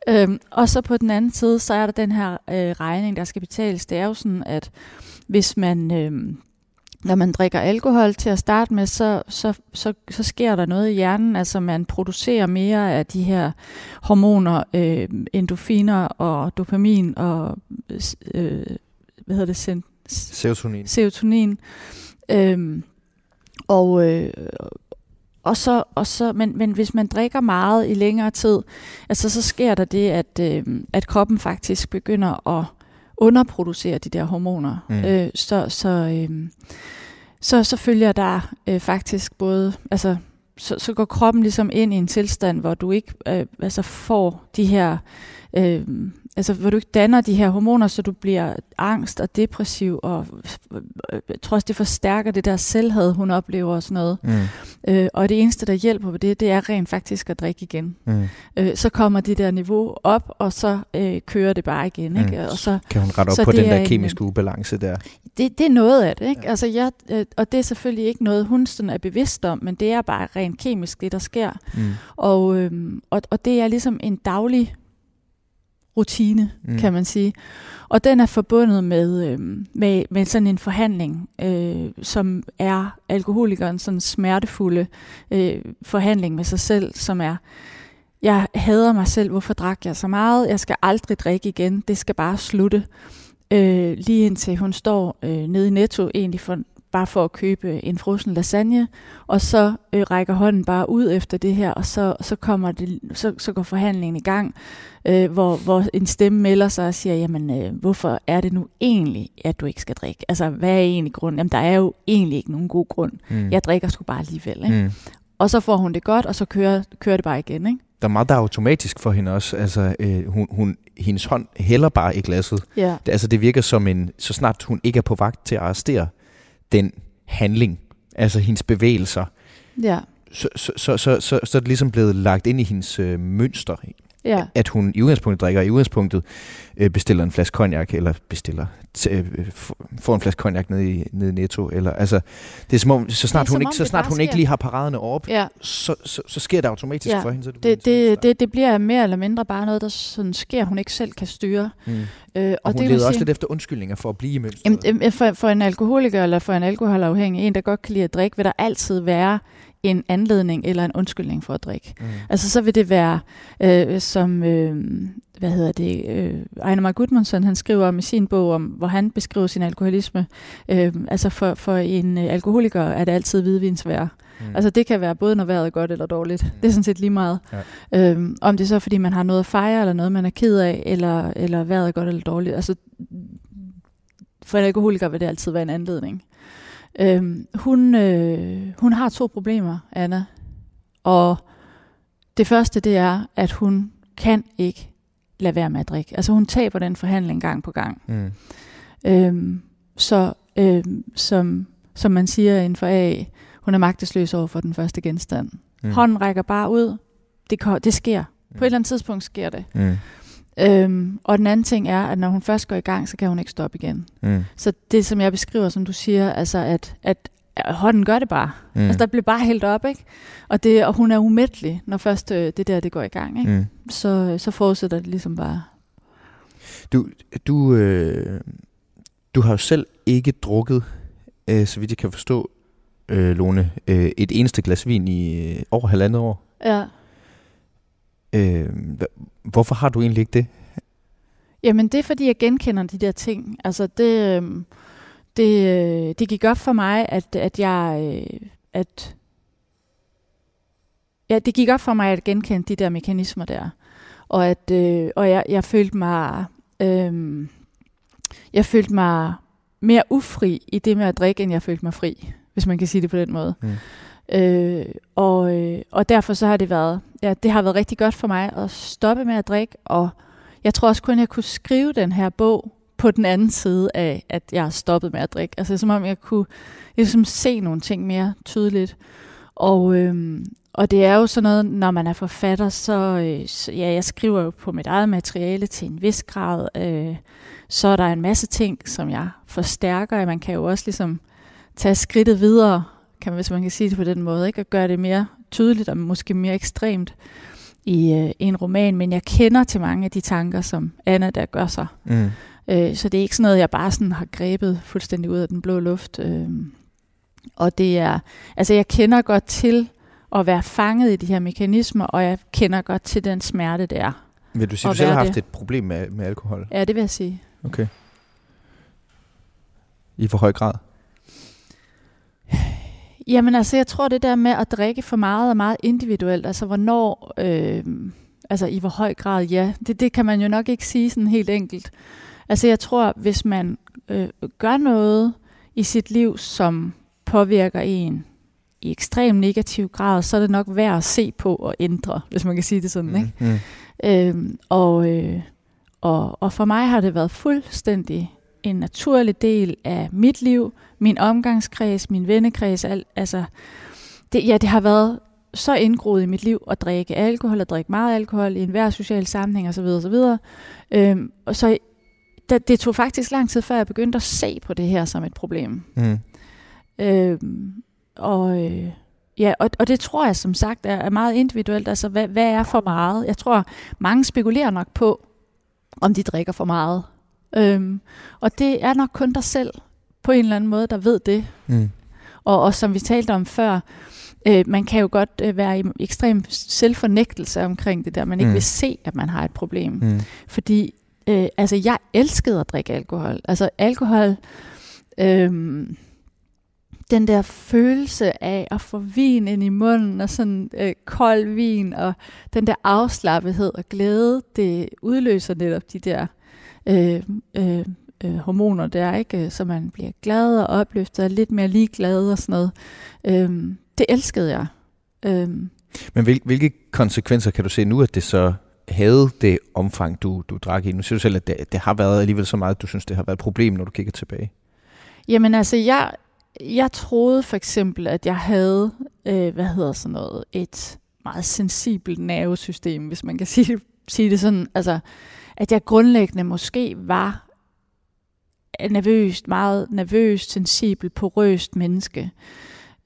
ja. øhm, og så på den anden side, så er der den her øh, regning, der skal betales. Det er jo sådan, at hvis man... Øh, når man drikker alkohol til at starte med, så, så, så, så sker der noget i hjernen. Altså man producerer mere af de her hormoner, øh, endofiner og dopamin og øh, hvad hedder det? Sen, serotonin. Serotonin. Øh, og, øh, og så, og så, men, men hvis man drikker meget i længere tid, altså så sker der det, at, øh, at kroppen faktisk begynder at underproducere de der hormoner. Mm. Øh, så, så, øh, så, så følger der øh, faktisk både, altså så, så går kroppen ligesom ind i en tilstand, hvor du ikke øh, altså får de her øh, altså hvor du ikke danner de her hormoner, så du bliver angst og depressiv, og jeg tror også, det forstærker det der selvhed, hun oplever og sådan noget. Mm. Øh, og det eneste, der hjælper på det, det er rent faktisk at drikke igen. Mm. Øh, så kommer det der niveau op, og så øh, kører det bare igen. Ikke? Mm. Og så, kan hun rette op på den der kemiske en, ubalance der? Det, det er noget af det. Ikke? Ja. Altså, jeg, øh, og det er selvfølgelig ikke noget, hun sådan er bevidst om, men det er bare rent kemisk, det der sker. Mm. Og, øh, og, og det er ligesom en daglig rutine, mm. kan man sige. Og den er forbundet med, øh, med, med sådan en forhandling, øh, som er alkoholikerens sådan smertefulde øh, forhandling med sig selv, som er, jeg hader mig selv, hvorfor drak jeg så meget, jeg skal aldrig drikke igen, det skal bare slutte. Øh, lige indtil hun står øh, nede i Netto, egentlig for bare for at købe en frossen lasagne, og så øh, rækker hånden bare ud efter det her, og så, så, kommer det, så, så går forhandlingen i gang, øh, hvor, hvor en stemme melder sig og siger, jamen øh, hvorfor er det nu egentlig, at du ikke skal drikke? Altså hvad er egentlig grunden? Jamen der er jo egentlig ikke nogen god grund. Mm. Jeg drikker sgu bare alligevel. Ikke? Mm. Og så får hun det godt, og så kører, kører det bare igen. Ikke? Der er meget, der er automatisk for hende også. Altså, øh, hun, hun, hendes hånd hælder bare i glasset. Ja. Det, altså, det virker som en, så snart hun ikke er på vagt til at arrestere den handling, altså hendes bevægelser, ja. så, så, så, så, så, så er det ligesom blevet lagt ind i hendes øh, mønster, ja. at hun i udgangspunktet drikker, i udgangspunktet øh, bestiller en flaske cognac, eller bestiller, øh, får en flaske cognac nede i, nede i Netto, eller altså, det er som om, så snart, hun, ikke, så snart hun ikke lige har paraderne op, ja. så, så, så sker det automatisk ja. for hende. Så det, det, det, det, det bliver mere eller mindre bare noget, der sådan sker, hun ikke selv kan styre. Mm. Øh, og, og hun det leder også lidt efter undskyldninger for at blive i mønstret. Jamen, for, for en alkoholiker eller for en alkoholafhængig, en der godt kan lide at drikke, vil der altid være en anledning eller en undskyldning for at drikke. Mm. Altså så vil det være, øh, som, øh, hvad hedder det, øh, Einar Gudmundsson, han skriver om i sin bog, om, hvor han beskriver sin alkoholisme. Øh, altså for, for en øh, alkoholiker er det altid hvidvinsvær. Mm. Altså det kan være både når vejret er godt eller dårligt. Mm. Det er sådan set lige meget. Ja. Øhm, om det er så fordi man har noget at fejre, eller noget man er ked af, eller, eller vejret er godt eller dårligt. Altså for en alkoholiker vil det altid være en anledning. Øhm, hun, øh, hun har to problemer, Anna. Og det første, det er, at hun kan ikke lade være med at drikke. Altså hun taber den forhandling gang på gang. Mm. Øhm, så øhm, som, som man siger inden for A, hun er magtesløs over for den første genstand. Mm. Hånden rækker bare ud. Det, det sker. Mm. På et eller andet tidspunkt sker det. Mm. Øhm, og den anden ting er, at når hun først går i gang, så kan hun ikke stoppe igen. Mm. Så det, som jeg beskriver, som du siger, altså at, at hånden gør det bare. Mm. Altså der bliver bare hældt op, ikke? Og, det, og hun er umættelig, når først øh, det der det går i gang, ikke? Mm. Så, så fortsætter det ligesom bare. Du, du, øh, du har jo selv ikke drukket, øh, så vidt jeg kan forstå, øh, Lone, øh, et eneste glas vin i øh, over halvandet år. Ja. Øh, hvorfor har du egentlig ikke det? Jamen, det er, fordi jeg genkender de der ting. Altså, det, øh, det, øh, det gik op for mig, at, at jeg... Øh, at, ja, det gik op for mig at genkende de der mekanismer der. Og, at, øh, og jeg, jeg følte mig... Øh, jeg følte mig mere ufri i det med at drikke, end jeg følte mig fri, hvis man kan sige det på den måde. Mm. Øh, og, øh, og derfor så har det været, ja, det har været rigtig godt for mig at stoppe med at drikke, og jeg tror også kun, at jeg kunne skrive den her bog på den anden side af, at jeg har stoppet med at drikke. Altså som om jeg kunne ligesom se nogle ting mere tydeligt. Og, øhm, og det er jo sådan noget, når man er forfatter, så, øh, så ja, jeg skriver jo på mit eget materiale til en vis grad. Øh, så er der en masse ting, som jeg forstærker. Man kan jo også ligesom tage skridtet videre, kan man, hvis man kan sige det på den måde, ikke? og gøre det mere tydeligt og måske mere ekstremt i, øh, en roman. Men jeg kender til mange af de tanker, som Anna der gør sig. Mm. Øh, så det er ikke sådan noget, jeg bare sådan har grebet fuldstændig ud af den blå luft. Øh, og det er, altså jeg kender godt til at være fanget i de her mekanismer, og jeg kender godt til den smerte, det er. Vil du sige, at du selv har haft det. et problem med, med alkohol? Ja, det vil jeg sige. Okay. I for høj grad? Jamen altså, jeg tror det der med at drikke for meget er meget individuelt. Altså hvornår, øh, altså i hvor høj grad, ja. Det, det kan man jo nok ikke sige sådan helt enkelt. Altså jeg tror, hvis man øh, gør noget i sit liv, som påvirker en i ekstrem negativ grad, så er det nok værd at se på og ændre, hvis man kan sige det sådan. Mm, ikke? Mm. Øhm, og, øh, og, og for mig har det været fuldstændig en naturlig del af mit liv, min omgangskreds, min vennekreds. Al, altså, det, ja, det har været så indgroet i mit liv at drikke alkohol, at drikke meget alkohol i enhver social sammenhæng osv. osv. Øhm, og så det, det tog faktisk lang tid, før jeg begyndte at se på det her som et problem. Mm. Øhm, og, øh, ja, og, og det tror jeg som sagt er, er meget individuelt. Altså, hvad, hvad er for meget? Jeg tror, mange spekulerer nok på, om de drikker for meget. Øhm, og det er nok kun dig selv på en eller anden måde, der ved det. Mm. Og, og som vi talte om før, øh, man kan jo godt øh, være i ekstrem selvfornægtelse omkring det der, man ikke mm. vil se, at man har et problem. Mm. Fordi øh, altså, jeg elskede at drikke alkohol. Altså alkohol... Øh, den der følelse af at få vin ind i munden, og sådan øh, kold vin, og den der afslappethed og glæde, det udløser netop de der øh, øh, øh, hormoner der, ikke? Så man bliver glad og opløftet og lidt mere ligeglad og sådan noget. Øh, det elskede jeg. Øh. Men hvil, hvilke konsekvenser kan du se nu, at det så havde det omfang, du, du drak i? Nu siger du selv, at det, det har været alligevel så meget, at du synes, det har været et problem, når du kigger tilbage. Jamen altså, jeg, jeg troede for eksempel, at jeg havde, øh, hvad hedder sådan noget, et meget sensibelt nervesystem, hvis man kan sige det, sige det sådan. Altså, at jeg grundlæggende måske var nervøst, meget nervøst, sensibel, porøst menneske.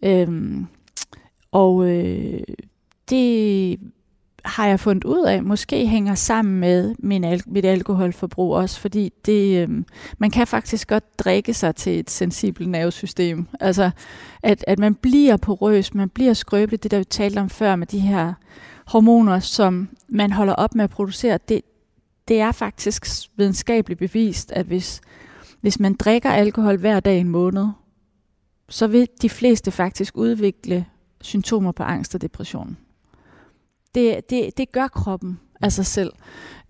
Øhm, og øh, det har jeg fundet ud af, måske hænger sammen med min al- mit alkoholforbrug også, fordi det, øh, man kan faktisk godt drikke sig til et sensibelt nervesystem. Altså, at, at man bliver porøs, man bliver skrøbelig, det der vi talte om før med de her hormoner, som man holder op med at producere, det, det er faktisk videnskabeligt bevist, at hvis, hvis man drikker alkohol hver dag en måned, så vil de fleste faktisk udvikle symptomer på angst og depression. Det, det, det gør kroppen af sig selv.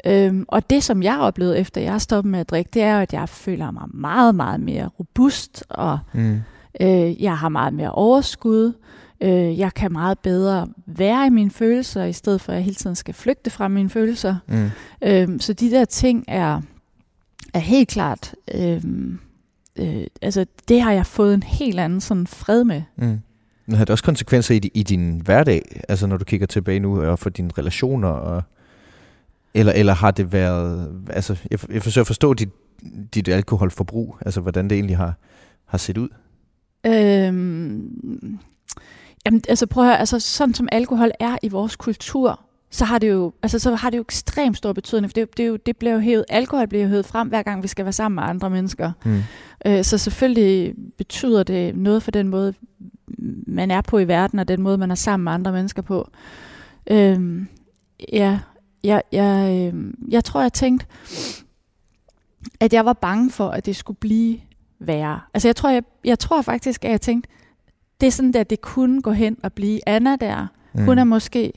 Øhm, og det, som jeg har oplevet efter jeg har stoppet med at drikke, det er at jeg føler mig meget, meget mere robust, og mm. øh, jeg har meget mere overskud. Øh, jeg kan meget bedre være i mine følelser, i stedet for at jeg hele tiden skal flygte fra mine følelser. Mm. Øhm, så de der ting er, er helt klart... Øh, øh, altså, det har jeg fået en helt anden sådan fred med. Mm. Men har det også konsekvenser i, i din hverdag, altså når du kigger tilbage nu, og for dine relationer, og, eller, eller har det været, altså jeg, jeg forsøger at forstå dit, dit alkoholforbrug, altså hvordan det egentlig har, har set ud? Øhm, jamen, altså prøv at høre, altså sådan som alkohol er i vores kultur, så har det jo, altså, så har det jo ekstremt stor betydning, for det, det, jo, det bliver jo hævet, alkohol bliver jo hævet frem, hver gang vi skal være sammen med andre mennesker. Mm. Øh, så selvfølgelig betyder det noget for den måde, man er på i verden, og den måde, man er sammen med andre mennesker på. Øhm, ja, jeg, jeg, øh, jeg tror, jeg tænkte, at jeg var bange for, at det skulle blive værre. Altså jeg tror, jeg, jeg tror faktisk, at jeg tænkte, det er sådan, at det kunne gå hen og blive Anna der. Mm. Hun er måske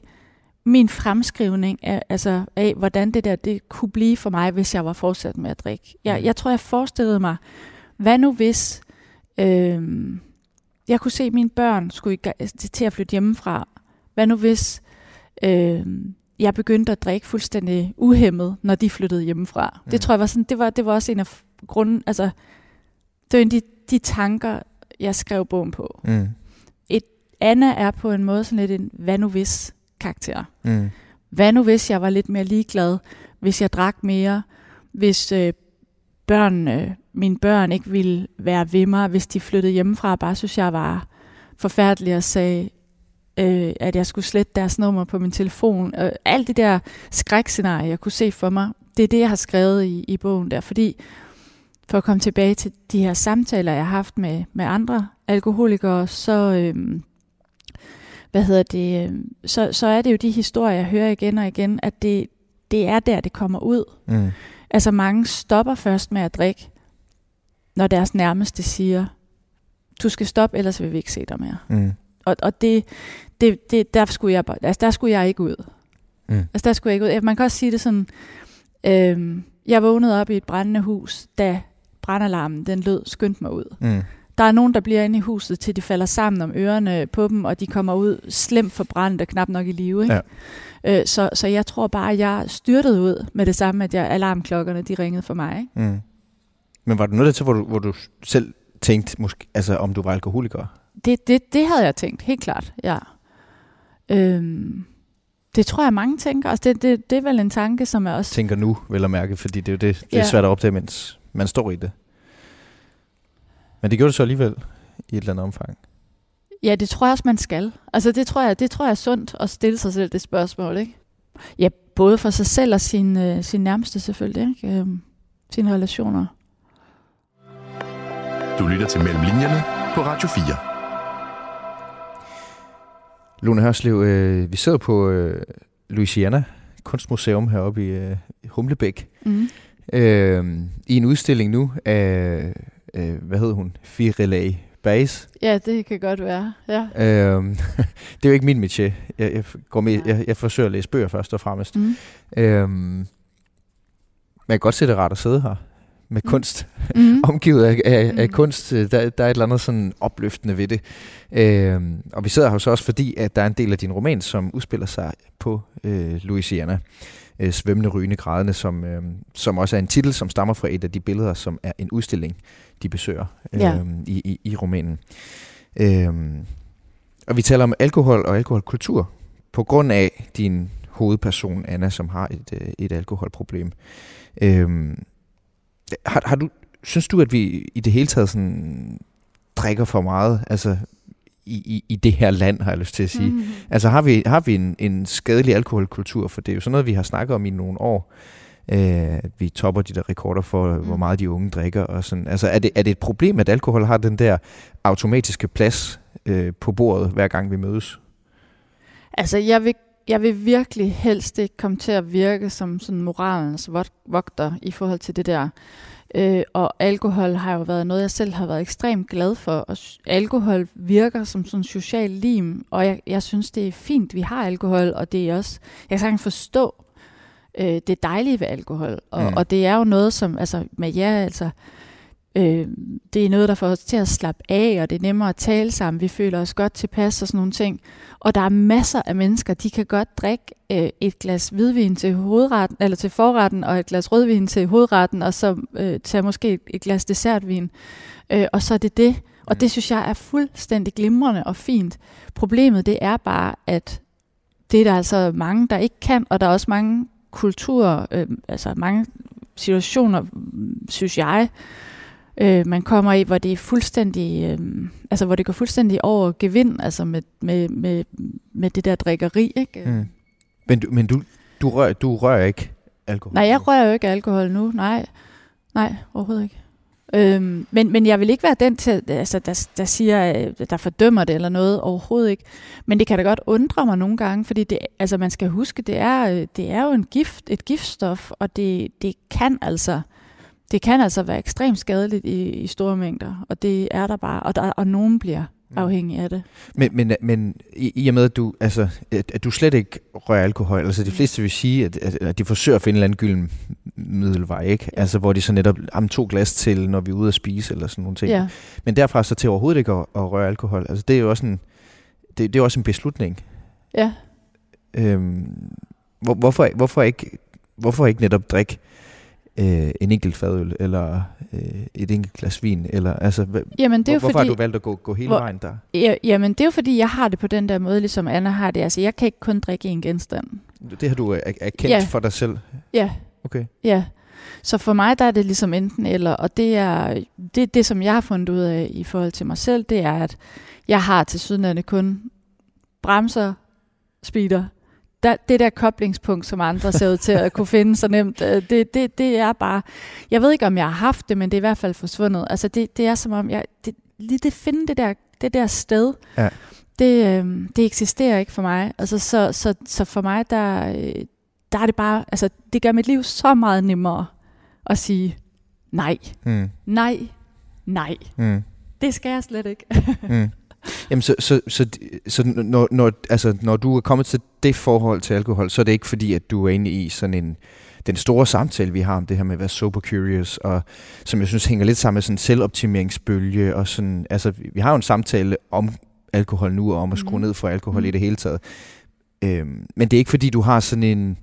min fremskrivning af, altså af, hvordan det der det kunne blive for mig, hvis jeg var fortsat med at drikke. Jeg, mm. jeg tror, jeg forestillede mig, hvad nu hvis øh, jeg kunne se, at mine børn skulle til at flytte hjemmefra. Hvad nu hvis øh, jeg begyndte at drikke fuldstændig uhemmet, når de flyttede hjemmefra? Mm. Det tror jeg var sådan, det var, det var også en af grunden, altså det var en af de, de tanker, jeg skrev bogen på. Mm. Et, Anna er på en måde sådan lidt en hvad nu hvis karakter. Mm. Hvad nu hvis jeg var lidt mere ligeglad, hvis jeg drak mere, hvis øh, børn, øh, mine børn ikke ville være ved mig, hvis de flyttede hjemmefra, bare synes jeg var forfærdelig og sagde, øh, at jeg skulle slette deres nummer på min telefon. Øh, alt det der skrækscenarie, jeg kunne se for mig, det er det, jeg har skrevet i, i bogen der, fordi for at komme tilbage til de her samtaler, jeg har haft med, med andre alkoholikere, så, øh, hvad hedder det, øh, så, så er det jo de historier, jeg hører igen og igen, at det, det er der, det kommer ud. Mm. Altså mange stopper først med at drikke, når deres nærmeste siger, du skal stoppe, ellers vil vi ikke se dig mere. Mm. Og, og det, det, det, der, skulle jeg, altså der skulle jeg ikke ud. Mm. Altså der skulle jeg ikke ud. Man kan også sige det sådan, øh, jeg vågnede op i et brændende hus, da brandalarmen den lød, skyndte mig ud. Mm. Der er nogen, der bliver inde i huset, til de falder sammen om ørerne på dem, og de kommer ud slemt forbrændt og knap nok i live. Ikke? Ja. Øh, så, så jeg tror bare, at jeg styrtede ud med det samme, at jeg, alarmklokkerne de ringede for mig. Ikke? Mm. Men var det noget til, hvor du, hvor du selv tænkte, måske, altså, om du var alkoholiker? Det, det, det havde jeg tænkt, helt klart, ja. Øhm, det tror jeg, mange tænker. Altså, det, det, det er vel en tanke, som er også... Tænker nu, vel at mærke, fordi det er jo det, det er ja. svært at opdage, mens man står i det. Men det gjorde det så alligevel i et eller andet omfang. Ja, det tror jeg også, man skal. Altså det tror jeg, det tror jeg er sundt at stille sig selv det spørgsmål, ikke? Ja, både for sig selv og sin, øh, sin nærmeste selvfølgelig, ikke? Øh, sine relationer. Du lytter til Mellem Linjerne på Radio 4. Lone Hørslev, øh, vi sidder på øh, Louisiana Kunstmuseum heroppe i øh, Humlebæk. Mm. Øh, I en udstilling nu af øh, hvad hed hun? Firelay Base. Ja, det kan godt være. Ja. Øhm, det er jo ikke min métier. Jeg, jeg, går med, jeg, jeg forsøger at læse bøger først og fremmest. Mm. Øhm, men jeg kan godt se det rart at sidde her med mm. kunst. Mm. Omgivet af, af, af mm. kunst. Der, der er et eller andet sådan opløftende ved det. Øhm, og vi sidder her så også fordi, at der er en del af din roman, som udspiller sig på øh, Louisiana øh, svømmende, rygende, grædende, som, øh, som også er en titel, som stammer fra et af de billeder, som er en udstilling, de besøger øh, ja. i, i, i romanen. Øh, og vi taler om alkohol og alkoholkultur på grund af din hovedperson, Anna, som har et, øh, et alkoholproblem. Øh, har, har du, synes du, at vi i det hele taget sådan drikker for meget? Altså, i, i, i det her land, har jeg lyst til at sige. Mm. Altså har vi, har vi en, en skadelig alkoholkultur, for det er jo sådan noget, vi har snakket om i nogle år. Øh, vi topper de der rekorder for, mm. hvor meget de unge drikker. Og sådan. Altså er det, er det et problem, at alkohol har den der automatiske plads øh, på bordet, hver gang vi mødes? Altså jeg vil, jeg vil virkelig helst ikke komme til at virke som sådan moralens vogter i forhold til det der. Øh, og alkohol har jo været noget, jeg selv har været ekstremt glad for. Og alkohol virker som sådan en social lim, og jeg, jeg synes, det er fint, vi har alkohol, og det er også, jeg kan sagtens forstå øh, det dejlige ved alkohol. Og, mm. og det er jo noget, som, altså med jer, altså, øh, det er noget, der får os til at slappe af, og det er nemmere at tale sammen. Vi føler os godt tilpas og sådan nogle ting. Og der er masser af mennesker, de kan godt drikke øh, et glas hvidvin til hovedretten, eller til forretten, og et glas rødvin til hovedretten, og så øh, tage måske et glas dessertvin. Øh, og så er det det. Og det synes jeg er fuldstændig glimrende og fint. Problemet det er bare, at det er der altså mange, der ikke kan, og der er også mange kulturer, øh, altså mange situationer, synes jeg, øh, man kommer i, hvor det er fuldstændig, øh, altså hvor det går fuldstændig over gevind, altså med, med, med, med det der drikkeri, ikke? Mm. Men, du, men du, du, rører, du rører ikke alkohol? Nej, jeg rører jo ikke alkohol nu, nej. Nej, overhovedet ikke. Øhm, men, men jeg vil ikke være den, til, altså, der, der siger, øh, der fordømmer det eller noget, overhovedet ikke. Men det kan da godt undre mig nogle gange, fordi det, altså, man skal huske, det er, øh, det er jo en gift, et giftstof, og det, det kan altså det kan altså være ekstremt skadeligt i, i store mængder, og det er der bare, og, der, og nogen bliver mm. afhængige af det. Men, men, men i, i og med, at du, altså, at, at du slet ikke rører alkohol, altså de fleste vil sige, at, at, at de forsøger at finde en eller anden gylden middelvej, ikke? Ja. Altså hvor de så netop har to glas til, når vi er ude at spise, eller sådan nogle ting. Ja. Men derfra så til overhovedet ikke at, at røre alkohol, altså det er jo også en, det, det er også en beslutning. Ja. Øhm, hvor, hvorfor, hvorfor, ikke, hvorfor ikke netop drikke øh, en enkelt fadøl, eller øh, et enkelt glas vin? Eller, altså, jamen, det er hvor, hvorfor fordi, har du valgt at gå, gå hele hvor, vejen der? Ja, jamen, det er jo fordi, jeg har det på den der måde, ligesom Anna har det. Altså, jeg kan ikke kun drikke en genstand. Det har du erkendt Ja. for dig selv? Ja, Okay. ja. Så for mig, der er det ligesom enten eller, og det er det, det, som jeg har fundet ud af i forhold til mig selv, det er, at jeg har til sydenlande kun bremser, speeder. Der, det der koblingspunkt, som andre ser ud til at kunne finde så nemt, øh, det, det, det er bare... Jeg ved ikke, om jeg har haft det, men det er i hvert fald forsvundet. Altså, det, det er som om, jeg... Det, lige det finde det der, det der sted, Ja. det, øh, det eksisterer ikke for mig. Altså, så, så, så for mig, der, øh, der er det bare... Altså, det gør mit liv så meget nemmere at sige nej, Mm. nej, nej. Mm. Det skal jeg slet ikke. Mm. Jamen, så, så, så, så når, når, altså, når du er kommet til det forhold til alkohol, så er det ikke fordi, at du er inde i sådan en, den store samtale, vi har om det her med at være sober curious, og som jeg synes hænger lidt sammen med sådan en selvoptimeringsbølge, og sådan, altså, vi- har jo en samtale om alkohol nu, og om at skrue Mhm. ned for alkohol Mhm. i det hele taget. Øhm, men det er ikke fordi, du har sådan en,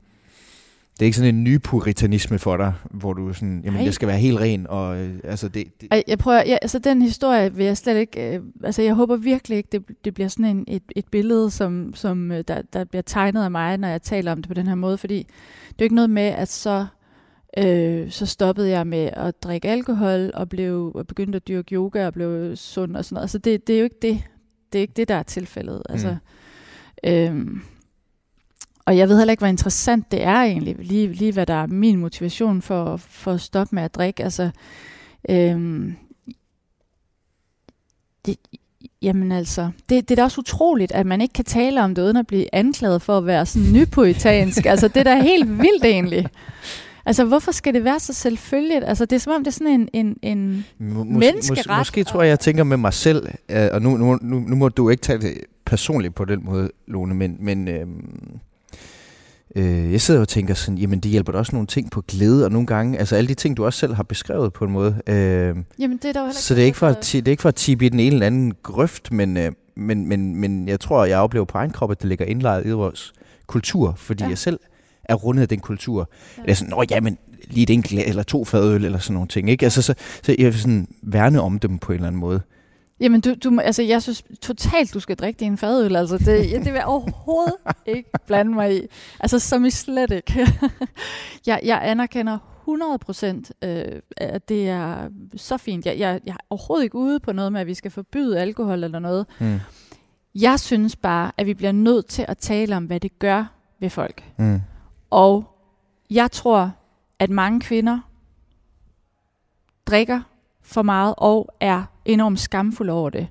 det er ikke sådan en ny puritanisme for dig, hvor du sådan, jamen, Nej. jeg skal være helt ren, og øh, altså det, det Ej, jeg prøver, ja, altså den historie vil jeg slet ikke, øh, altså jeg håber virkelig ikke, det, det bliver sådan en, et, et billede, som, som øh, der, der bliver tegnet af mig, når jeg taler om det på den her måde, fordi det er jo ikke noget med, at så, øh, så stoppede jeg med at drikke alkohol, og blev og begyndte at dyrke yoga, og blev sund og sådan noget. Altså det, det er jo ikke det, det er ikke det, der er tilfældet. Altså, øhm, og jeg ved heller ikke, hvor interessant det er egentlig, lige, lige hvad der er min motivation for, for at stoppe med at drikke. Altså, øhm, det, jamen altså, det, det er da også utroligt, at man ikke kan tale om det, uden at blive anklaget for at være sådan nypoetansk. altså, det er da helt vildt egentlig. Altså, hvorfor skal det være så selvfølgeligt? Altså, det er som om, det er sådan en, en, en Må, Menneskeret. Mås, måske tror jeg, jeg tænker med mig selv, øh, og nu, nu, nu, nu må du ikke tage det personligt på den måde, Lone, men, men øhm, øh, jeg sidder og tænker sådan, jamen det hjælper da også nogle ting på glæde, og nogle gange, altså alle de ting, du også selv har beskrevet på en måde. Øh, Jamen, det er der jo heller så det er ikke for at, det er ikke for at tippe i den ene eller anden grøft, men, øh, men, men, men jeg tror, jeg oplever på egen krop, at det ligger indlejret i vores kultur, fordi Ja. ja. jeg selv er rundet af den kultur. Ja. Ja. Det er sådan, nå jamen, lige et enkelt eller to fadøl eller sådan nogle ting. Ikke? Altså, så, så jeg vil sådan værne om dem på en eller anden måde. Jamen, du, du, altså, jeg synes totalt, du skal drikke din fadøl. Altså, det, det vil jeg overhovedet ikke blande mig i. Altså, som i slet ikke. jeg, jeg anerkender 100 procent, øh, at det er så fint. Jeg, jeg, jeg er overhovedet ikke ude på noget med, at vi skal forbyde alkohol eller noget. Mm. Jeg synes bare, at vi bliver nødt til at tale om, hvad det gør ved folk. Mm. Og jeg tror, at mange kvinder drikker for meget og er enormt skamfulde over det.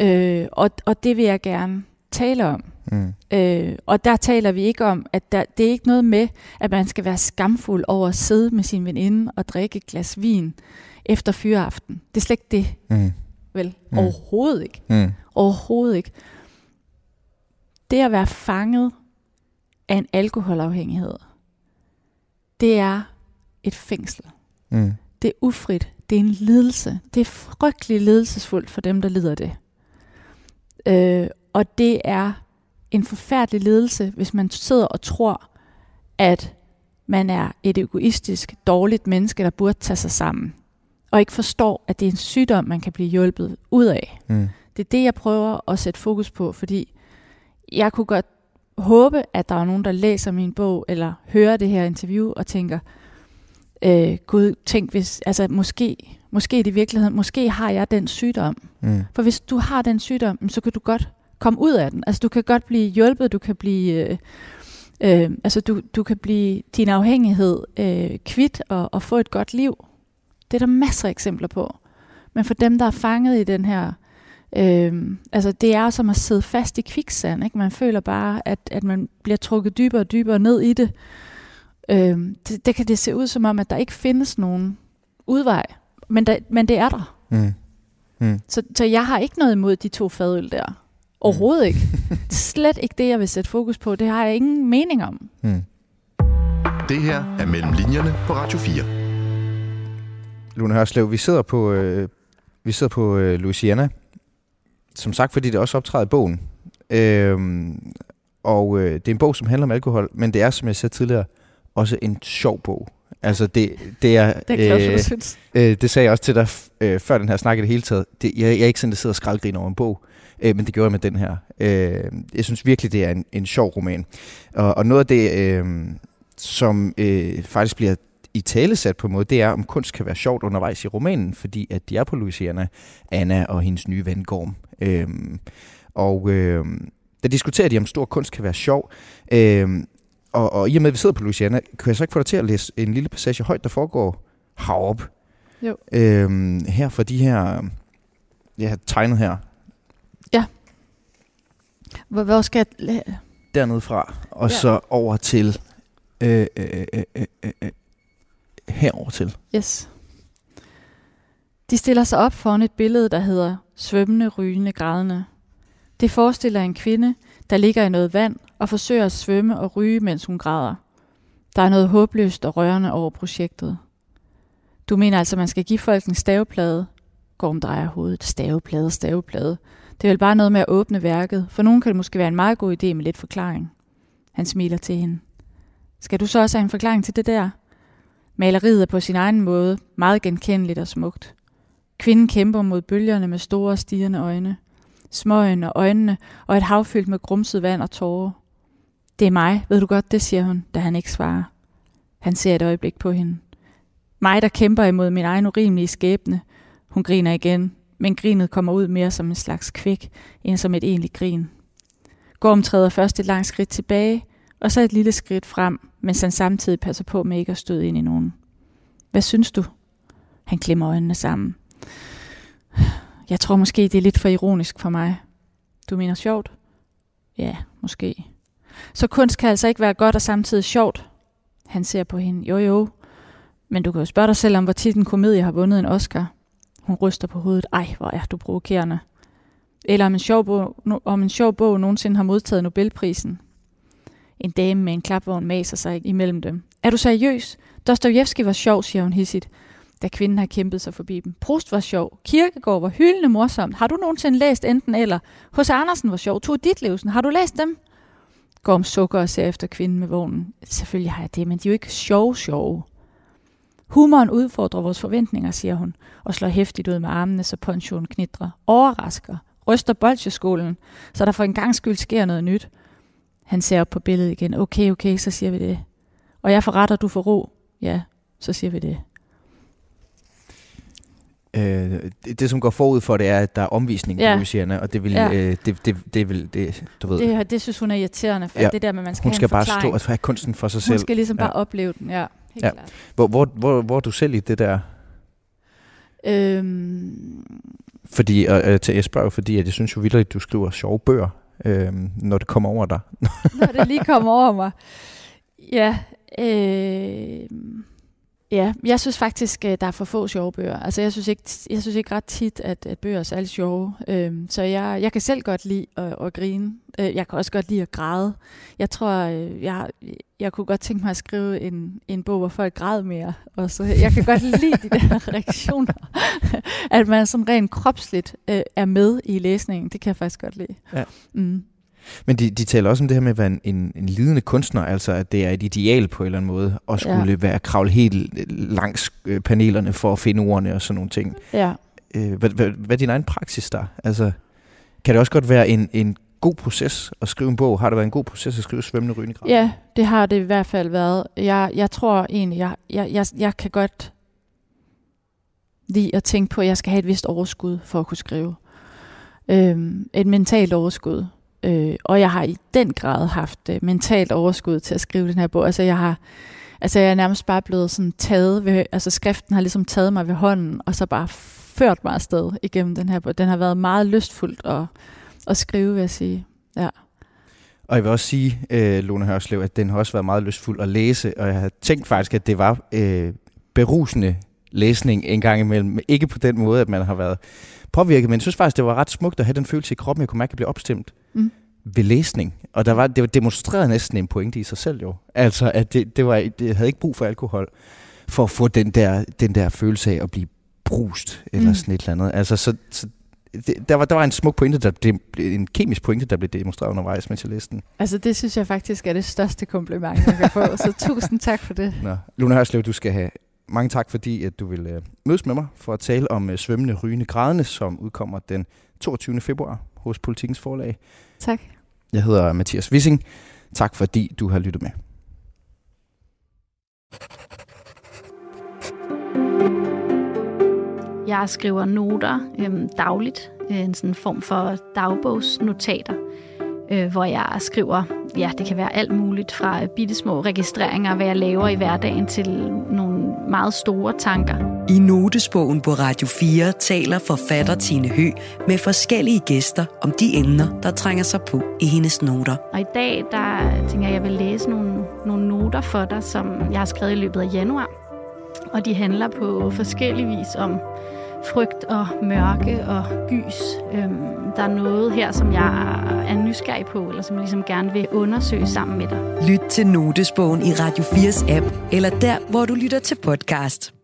Øh, og, og det vil jeg gerne tale om. Mm. Øh, og der taler vi ikke om, at der, det er ikke noget med, at man skal være skamfuld over at sidde med sin veninde og drikke et glas vin efter fyreaften. Det er slet ikke det, Mm. vel? Mm. Overhovedet ikke. Mm. Overhovedet ikke. Det at være fanget af en alkoholafhængighed, det er et fængsel. Mm. Det er ufrit. Det er en lidelse. Det er frygtelig ledelsesfuldt for dem, der lider det. Øh, og det er en forfærdelig ledelse, hvis man sidder og tror, at man er et egoistisk, dårligt menneske, der burde tage sig sammen. Og ikke forstår, at det er en sygdom, man kan blive hjulpet ud af. Mm. Det er det, jeg prøver at sætte fokus på, fordi jeg kunne godt håbe, at der er nogen, der læser min bog, eller hører det her interview, og tænker, øh, gud, tænk hvis, altså måske, måske det i virkeligheden, måske har jeg den sygdom. Mm. For hvis du har den sygdom, så kan du godt komme ud af den. Altså du kan godt blive hjulpet, du kan blive, øh, øh, altså du, du kan blive din afhængighed øh, kvidt og, og få et godt liv. Det er der masser af eksempler på. Men for dem, der er fanget i den her, øh, altså det er som at sidde fast i kviksand. Ikke? Man føler bare, at, at man bliver trukket dybere og dybere ned i det. Øh, det. Det kan det se ud som om, at der ikke findes nogen udvej. Men, der, men det er der. Mm. Mm. Så, så jeg har ikke noget imod de to fadøl der. Overhovedet ikke. Det er slet ikke det, jeg vil sætte fokus på. Det har jeg ingen mening om. Mm. Det her er Mellem Linjerne på Radio 4. Lune Hørslev, vi sidder på, øh, vi sidder på øh, Louisiana. Som sagt, fordi det også optræder i bogen. Øhm, og øh, det er en bog, som handler om alkohol, men det er, som jeg sagde tidligere, også en sjov bog. Altså det, det er... Det er klart, øh, synes. Øh, det sagde jeg også til dig øh, før den her snak i det hele taget. Det, jeg, jeg er ikke sådan, der sidder og skraldgriner over en bog, øh, men det gjorde jeg med den her. Øh, jeg synes virkelig, det er en, en sjov roman. Og, og noget af det, øh, som øh, faktisk bliver i tale sat på en måde, det er, om kunst kan være sjovt undervejs i romanen, fordi at de er på Louisiana, Anna og hendes nye ven Gorm. Øh, og øh, der diskuterer de, om stor kunst kan være sjov. Øh, og, og i og med, at vi sidder på Louisiana, kan jeg så ikke få dig til at læse en lille passage højt, der foregår heroppe? Jo. Øhm, her for de her, jeg har tegnet her, Hvor, hvor skal jeg... dernede fra, og Ja. så over til, øh, øh, øh, øh, øh, øh, herover til. Yes. De stiller sig op foran et billede, der hedder Svømmende, rygende, grædende. Det forestiller en kvinde, der ligger i noget vand og forsøger at svømme og ryge, mens hun græder. Der er noget håbløst og rørende over projektet. Du mener altså, man skal give folk en staveplade? Gorm drejer hovedet. Staveplade, staveplade. Det er vel bare noget med at åbne værket. For nogen kan det måske være en meget god idé med lidt forklaring. Han smiler til hende. Skal du så også have en forklaring til det der? Maleriet er på sin egen måde meget genkendeligt og smukt. Kvinden kæmper mod bølgerne med store, stigende øjne. Smøgen og øjnene og et hav fyldt med grumset vand og tårer. Det er mig, ved du godt, det siger hun, da han ikke svarer. Han ser et øjeblik på hende. Mig, der kæmper imod min egen urimelige skæbne. Hun griner igen, men grinet kommer ud mere som en slags kvik, end som et egentligt grin. Gorm træder først et langt skridt tilbage, og så et lille skridt frem, mens han samtidig passer på med ikke at støde ind i nogen. Hvad synes du? Han klemmer øjnene sammen. Jeg tror måske, det er lidt for ironisk for mig. Du mener sjovt? Ja, måske. Så kunst kan altså ikke være godt og samtidig sjovt. Han ser på hende. Jo, jo. Men du kan jo spørge dig selv om, hvor tit en komedie har vundet en Oscar. Hun ryster på hovedet. Ej, hvor er du provokerende. Eller om en sjov bog, om en sjov bog nogensinde har modtaget Nobelprisen. En dame med en klapvogn maser sig imellem dem. Er du seriøs? Dostojevski var sjov, siger hun hissigt, da kvinden har kæmpet sig forbi dem. Prost var sjov. Kirkegård var hyldende morsomt. Har du nogensinde læst enten eller? Hos Andersen var sjov. Tog Ditlevsen. Har du læst dem? Gorm sukker og ser efter kvinden med vognen. Selvfølgelig har jeg det, men de er jo ikke sjove sjove. Humoren udfordrer vores forventninger, siger hun, og slår hæftigt ud med armene, så ponchoen knitrer. Overrasker. Ryster bolsjeskolen, så der for en gang skyld sker noget nyt. Han ser op på billedet igen. Okay, okay, så siger vi det. Og jeg forretter, du får ro. Ja, så siger vi det. Øh, det, det, som går forud for det, er, at der er omvisning ja. På Louisiana, og det vil, Ja. øh, det, det, det vil, det, du ved, Det, det synes hun er irriterende, for Ja. det der med, at man skal hun skal bare stå og have kunsten for sig Hun selv. skal ligesom Ja. bare opleve den, ja. Helt Ja. klart. Hvor, hvor, hvor, hvor er du selv i det der? Øhm, Fordi, og, øh, til jo, fordi at jeg synes jo vildt, at du skriver sjove bøger, øh, når det kommer over dig. når det lige kommer over mig. Ja, øh, ja, jeg synes faktisk, øh, der er for få sjove bøger. Altså, jeg synes ikke, jeg synes ikke ret tit, at, at bøger er særlig sjove. Øh, så jeg, jeg kan selv godt lide at, at grine. Øh, jeg kan også godt lide at græde. Jeg tror, øh, jeg, jeg kunne godt tænke mig at skrive en, en bog, hvor folk græd mere. Og så, jeg kan godt lide de der reaktioner. at man sådan rent kropsligt øh, er med i læsningen. Det kan jeg faktisk godt lide. Ja. Mm. Men de, de taler også om det her med at være en, en, en lidende kunstner, altså at det er et ideal på en eller anden måde, at skulle ja. Være kravle helt øh, langs øh, panelerne for at finde ordene og sådan nogle ting. Ja. Øh, hvad, hvad, hvad er din egen praksis der? Altså, kan det også godt være en, en god proces at skrive en bog? Har det været en god proces at skrive Svømmende Rygende Grav? Ja, det har det i hvert fald været. Jeg, jeg tror egentlig, jeg, jeg, jeg, jeg kan godt lide at tænke på, at jeg skal have et vist overskud for at kunne skrive. Øhm, et mentalt overskud. Øh, og jeg har i den grad haft øh, mentalt overskud til at skrive den her bog. Altså jeg har altså jeg er nærmest bare blevet sådan taget ved, altså skriften har ligesom taget mig ved hånden, og så bare ført mig afsted igennem den her bog. Den har været meget lystfuldt at, at skrive, vil jeg sige. Ja. Og jeg vil også sige, øh, Lone Hørslev, at den har også været meget lystfuld at læse, og jeg har tænkt faktisk, at det var øh, berusende læsning en gang imellem. Ikke på den måde, at man har været påvirket, men jeg synes faktisk, det var ret smukt at have den følelse i kroppen, jeg kunne mærke, at jeg blev opstemt mm. ved læsning. Og der var, det var demonstreret næsten en pointe i sig selv jo. Altså, at det, det, var, det havde ikke brug for alkohol for at få den der, den der følelse af at blive brust, eller mm. sådan et eller andet. Altså, så, så det, der, var, der var en smuk pointe, der blev, en kemisk pointe, der blev demonstreret undervejs, mens jeg læste den. Altså, det synes jeg faktisk er det største kompliment, jeg kan få, så tusind tak for det. Nå. Luna Hørslev, du skal have mange tak, fordi at du vil uh, mødes med mig for at tale om uh, svømmende, rygende, grædende, som udkommer den 22. februar hos Politikens Forlag. Tak. Jeg hedder Mathias Wissing. Tak fordi du har lyttet med. Jeg skriver noter øhm, dagligt, en sådan form for dagbogsnotater, øh, hvor jeg skriver, ja, det kan være alt muligt fra bitte små registreringer, hvad jeg laver i hverdagen, til nogle meget store tanker. I notesbogen på Radio 4 taler forfatter Tine Hø med forskellige gæster om de emner, der trænger sig på i hendes noter. Og i dag, der tænker jeg, at jeg vil læse nogle, nogle noter for dig, som jeg har skrevet i løbet af januar. Og de handler på forskellig vis om frygt og mørke og gys. Øhm, der er noget her, som jeg er nysgerrig på, eller som jeg ligesom gerne vil undersøge sammen med dig. Lyt til Notesbogen i Radio 4's app, eller der, hvor du lytter til podcast.